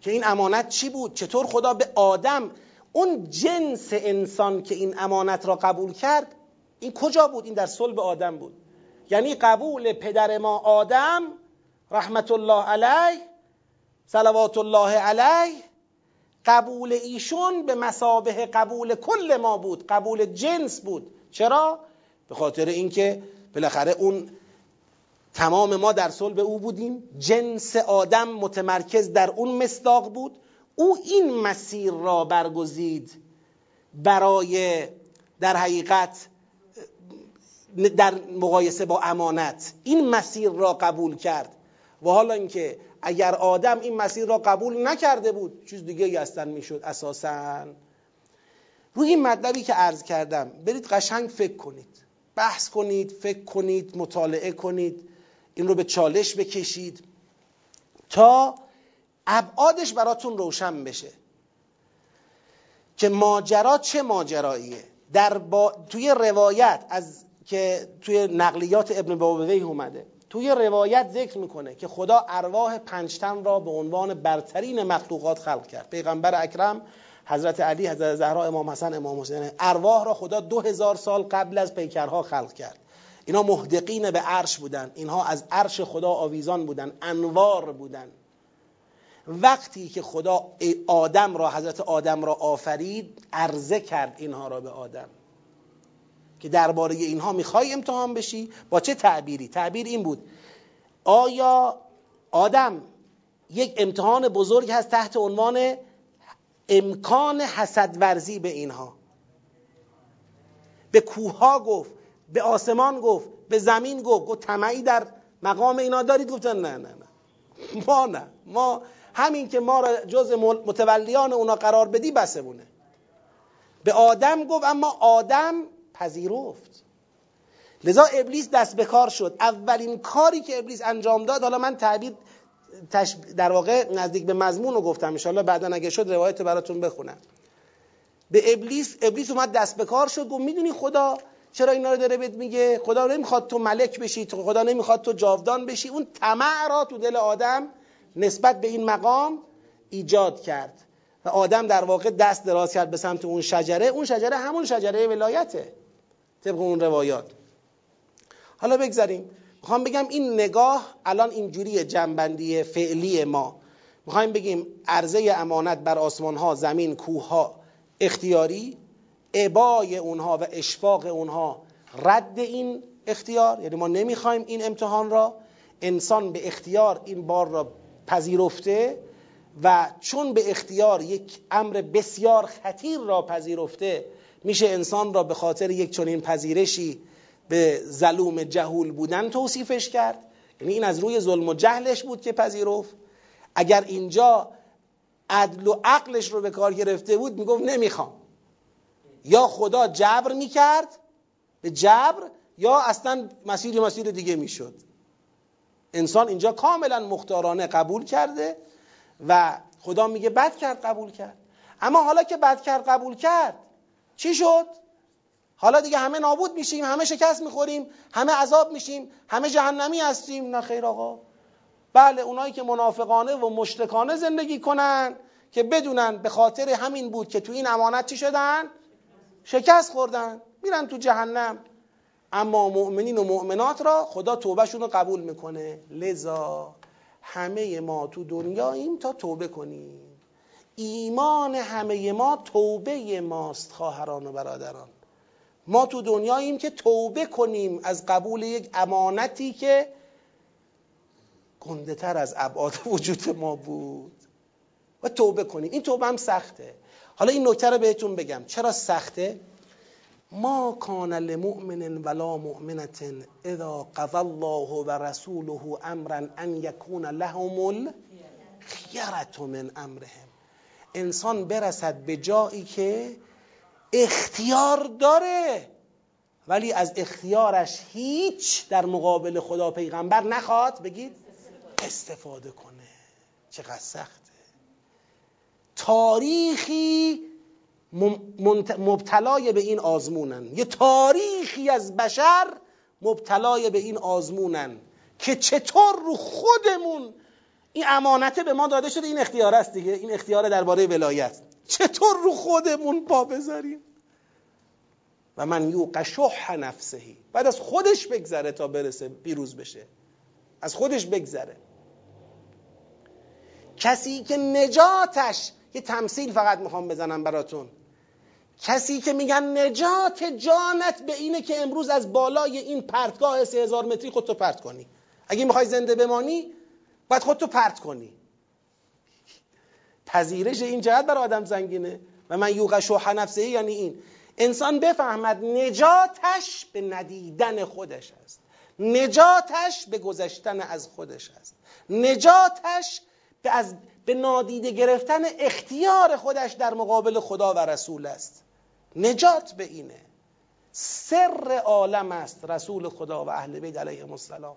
که این امانت چی بود؟ چطور خدا به آدم اون جنس انسان که این امانت را قبول کرد این کجا بود؟ این در صلب آدم بود. یعنی قبول پدر ما آدم رحمت الله علیه صلوات الله علیه قبول ایشون به مسابه قبول کل ما بود قبول جنس بود. چرا؟ به خاطر اینکه بالاخره اون تمام ما در صلب او بودیم. جنس آدم متمرکز در اون مصداق بود. او این مسیر را برگزید برای در حقیقت در مقایسه با امانت. این مسیر را قبول کرد. و حالا اینکه اگر آدم این مسیر را قبول نکرده بود چیز دیگه هستن می‌شد اساسا. روی این مطلبی که عرض کردم برید قشنگ فکر کنید. بحث کنید فکر کنید مطالعه کنید این رو به چالش بکشید تا ابعادش براتون روشن بشه که ماجرا چه ماجراییه. در با... توی روایت از که توی نقلیات ابن بابوی اومده. توی روایت ذکر می‌کنه که خدا ارواح پنجتن را به عنوان برترین مخلوقات خلق کرد. پیغمبر اکرم حضرت علی حضرت زهرا امام حسن امام حسین ارواح را خدا دو هزار سال قبل از پیکرها خلق کرد. اینا محدقین به عرش بودن. اینها از عرش خدا آویزان بودن انوار بودن. وقتی که خدا آدم را حضرت آدم را آفرید عرضه کرد اینها را به آدم. که درباره اینها می‌خوای امتحان بشی با چه تعبیری؟ تعبیر این بود. آیا آدم یک امتحان بزرگ هست تحت عنوان امکان حسد ورزی به اینها؟ به کوها گفت به آسمان گفت به زمین گفت. گفت طمعی در مقام اینا دارید؟ گفتن نه نه نه. ما نه. ما همین که ما را جز متولیان اونا قرار بدی بسمونه. به آدم گفت اما آدم پذیرفت. لذا ابلیس دست به کار شد. اولین کاری که ابلیس انجام داد حالا من تعبیر در واقع نزدیک به مضمون رو گفتم انشاءالله بعدا اگه شد روایت براتون بخونم. به ابلیس ابلیس اومد دست به کار شد گفت می‌دونی خدا چرا اینا رو داره بهت میگه؟ خدا نمی‌خواد تو ملک بشی خدا نمی‌خواد تو جاودان بشی. اون طمع را تو دل آدم نسبت به این مقام ایجاد کرد. و آدم در واقع دست دراز کرد به سمت اون شجره. اون شجره همون شجره ولایته. طبق اون روایات. حالا بگذاریم. می‌خوام بگم این نگاه الان اینجوری جنبندی فعلی ما. می‌خوایم بگیم عرضه امانت بر آسمان ها زمین کوه ها اختیاری عبای اونها و اشفاق اونها رد این اختیار. یعنی ما نمی‌خوایم این امتحان را. انسان به اختیار این بار را پذیرفته و چون به اختیار یک امر بسیار خطیر را پذیرفته میشه انسان را به خاطر یک چنین پذیرشی به ظلوم جهول بودن توصیفش کرد. یعنی این از روی ظلم و جهلش بود که پذیرفت. اگر اینجا عدل و عقلش رو به کار گرفته بود می‌گفت نمی‌خوام. یا خدا جبر می‌کرد به جبر یا اصلا مسیر مسیر دیگه می‌شد. انسان اینجا کاملا مختارانه قبول کرده و خدا میگه بد کرد قبول کرد. اما حالا که بد کرد قبول کرد چی شد؟ حالا دیگه همه نابود میشیم همه شکست می‌خوریم همه عذاب میشیم همه جهنمی هستیم. نه خیر آقا. بله اونایی که منافقانه و مشرکانه زندگی کنن که بدونن به خاطر همین بود که تو این امانت چی شدن؟ شکست خوردن. میرن تو جهنم. اما مؤمنین و مؤمنات را خدا توبهشون رو قبول می‌کنه. لذا همه ما تو دنیاییم تا توبه کنیم. ایمان همه ما توبه ماست خواهران و برادران. ما تو دنیاییم که توبه کنیم از قبول یک امانتی که گنده تر از ابعاد وجود ما بود. و توبه کنیم. این توبه هم سخته. حالا این نکته رو بهتون بگم. چرا سخته؟ ما کان لمؤمن ولا مؤمنة اذا قضى الله و رسوله امرا ان یکون لهم الخیرة من امرهم. انسان برسد به جایی که اختیار داره. ولی از اختیارش هیچ در مقابل خدا پیغمبر نخواد بگید استفاده کنه. چقدر سخته. تاریخی مبتلای به این آزمونن. یه تاریخی از بشر مبتلای به این آزمونن که چطور رو خودمون این امانته به ما داده شده این اختیار است دیگه. این اختیار درباره ولایت. چطور رو خودمون پا بذاریم؟ و من یوق شح نفسهی. بعد از خودش بگذره تا برسه پیروز بشه. از خودش بگذره. کسی که نجاتش یه تمثیل فقط می‌خوام بزنم براتون. کسی که میگن نجات جانت به اینه که امروز از بالای این پرتگاه سه هزار متری خودتو پرت کنی. اگه می‌خوای زنده بمانی باید خودتو پرت کنی. پذیرش این جهت بر آدم زنگینه. و من یوغ شوح نفسه یعنی این. انسان بفهمد نجاتش به ندیدن خودش است. نجاتش به گذشتن از خودش است. نجاتش به, از به نادیده گرفتن اختیار خودش در مقابل خدا و رسول است. نجات به اینه. سر عالم است رسول خدا و اهل بیت علیهم السلام.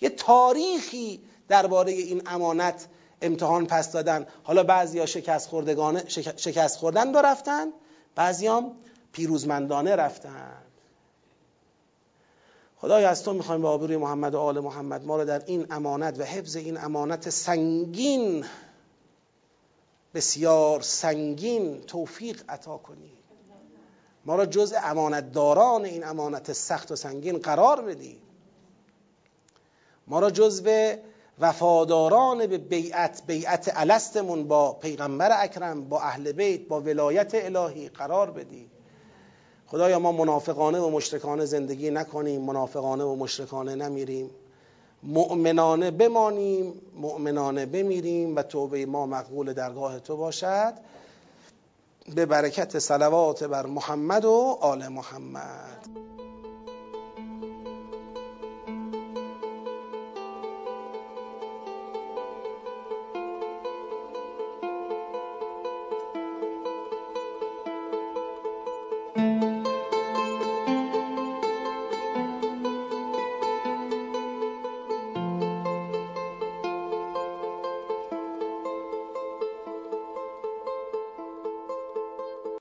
یه تاریخی درباره این امانت امتحان پس دادن. حالا بعضیا شکست خوردگانه شکست خوردن دو رفتن بعضیام پیروزمندانه رفتن. خدای از تو می‌خوایم به آبروی محمد و آل محمد ما رو در این امانت و حفظ این امانت سنگین بسیار سنگین توفیق عطا کنی. ما را جز امانتداران این امانت سخت و سنگین قرار بدی. ما را جزو وفاداران به بیعت بیعت الستمون با پیغمبر اکرم با اهل بیت با ولایت الهی قرار بدی خدایا ما منافقانه و مشرکانه زندگی نکنیم منافقانه و مشرکانه نمیریم. مؤمنانه بمانیم مؤمنانه بمیریم و توبه ما مقبول درگاه تو باشد. به برکت صلوات بر محمد و آل محمد.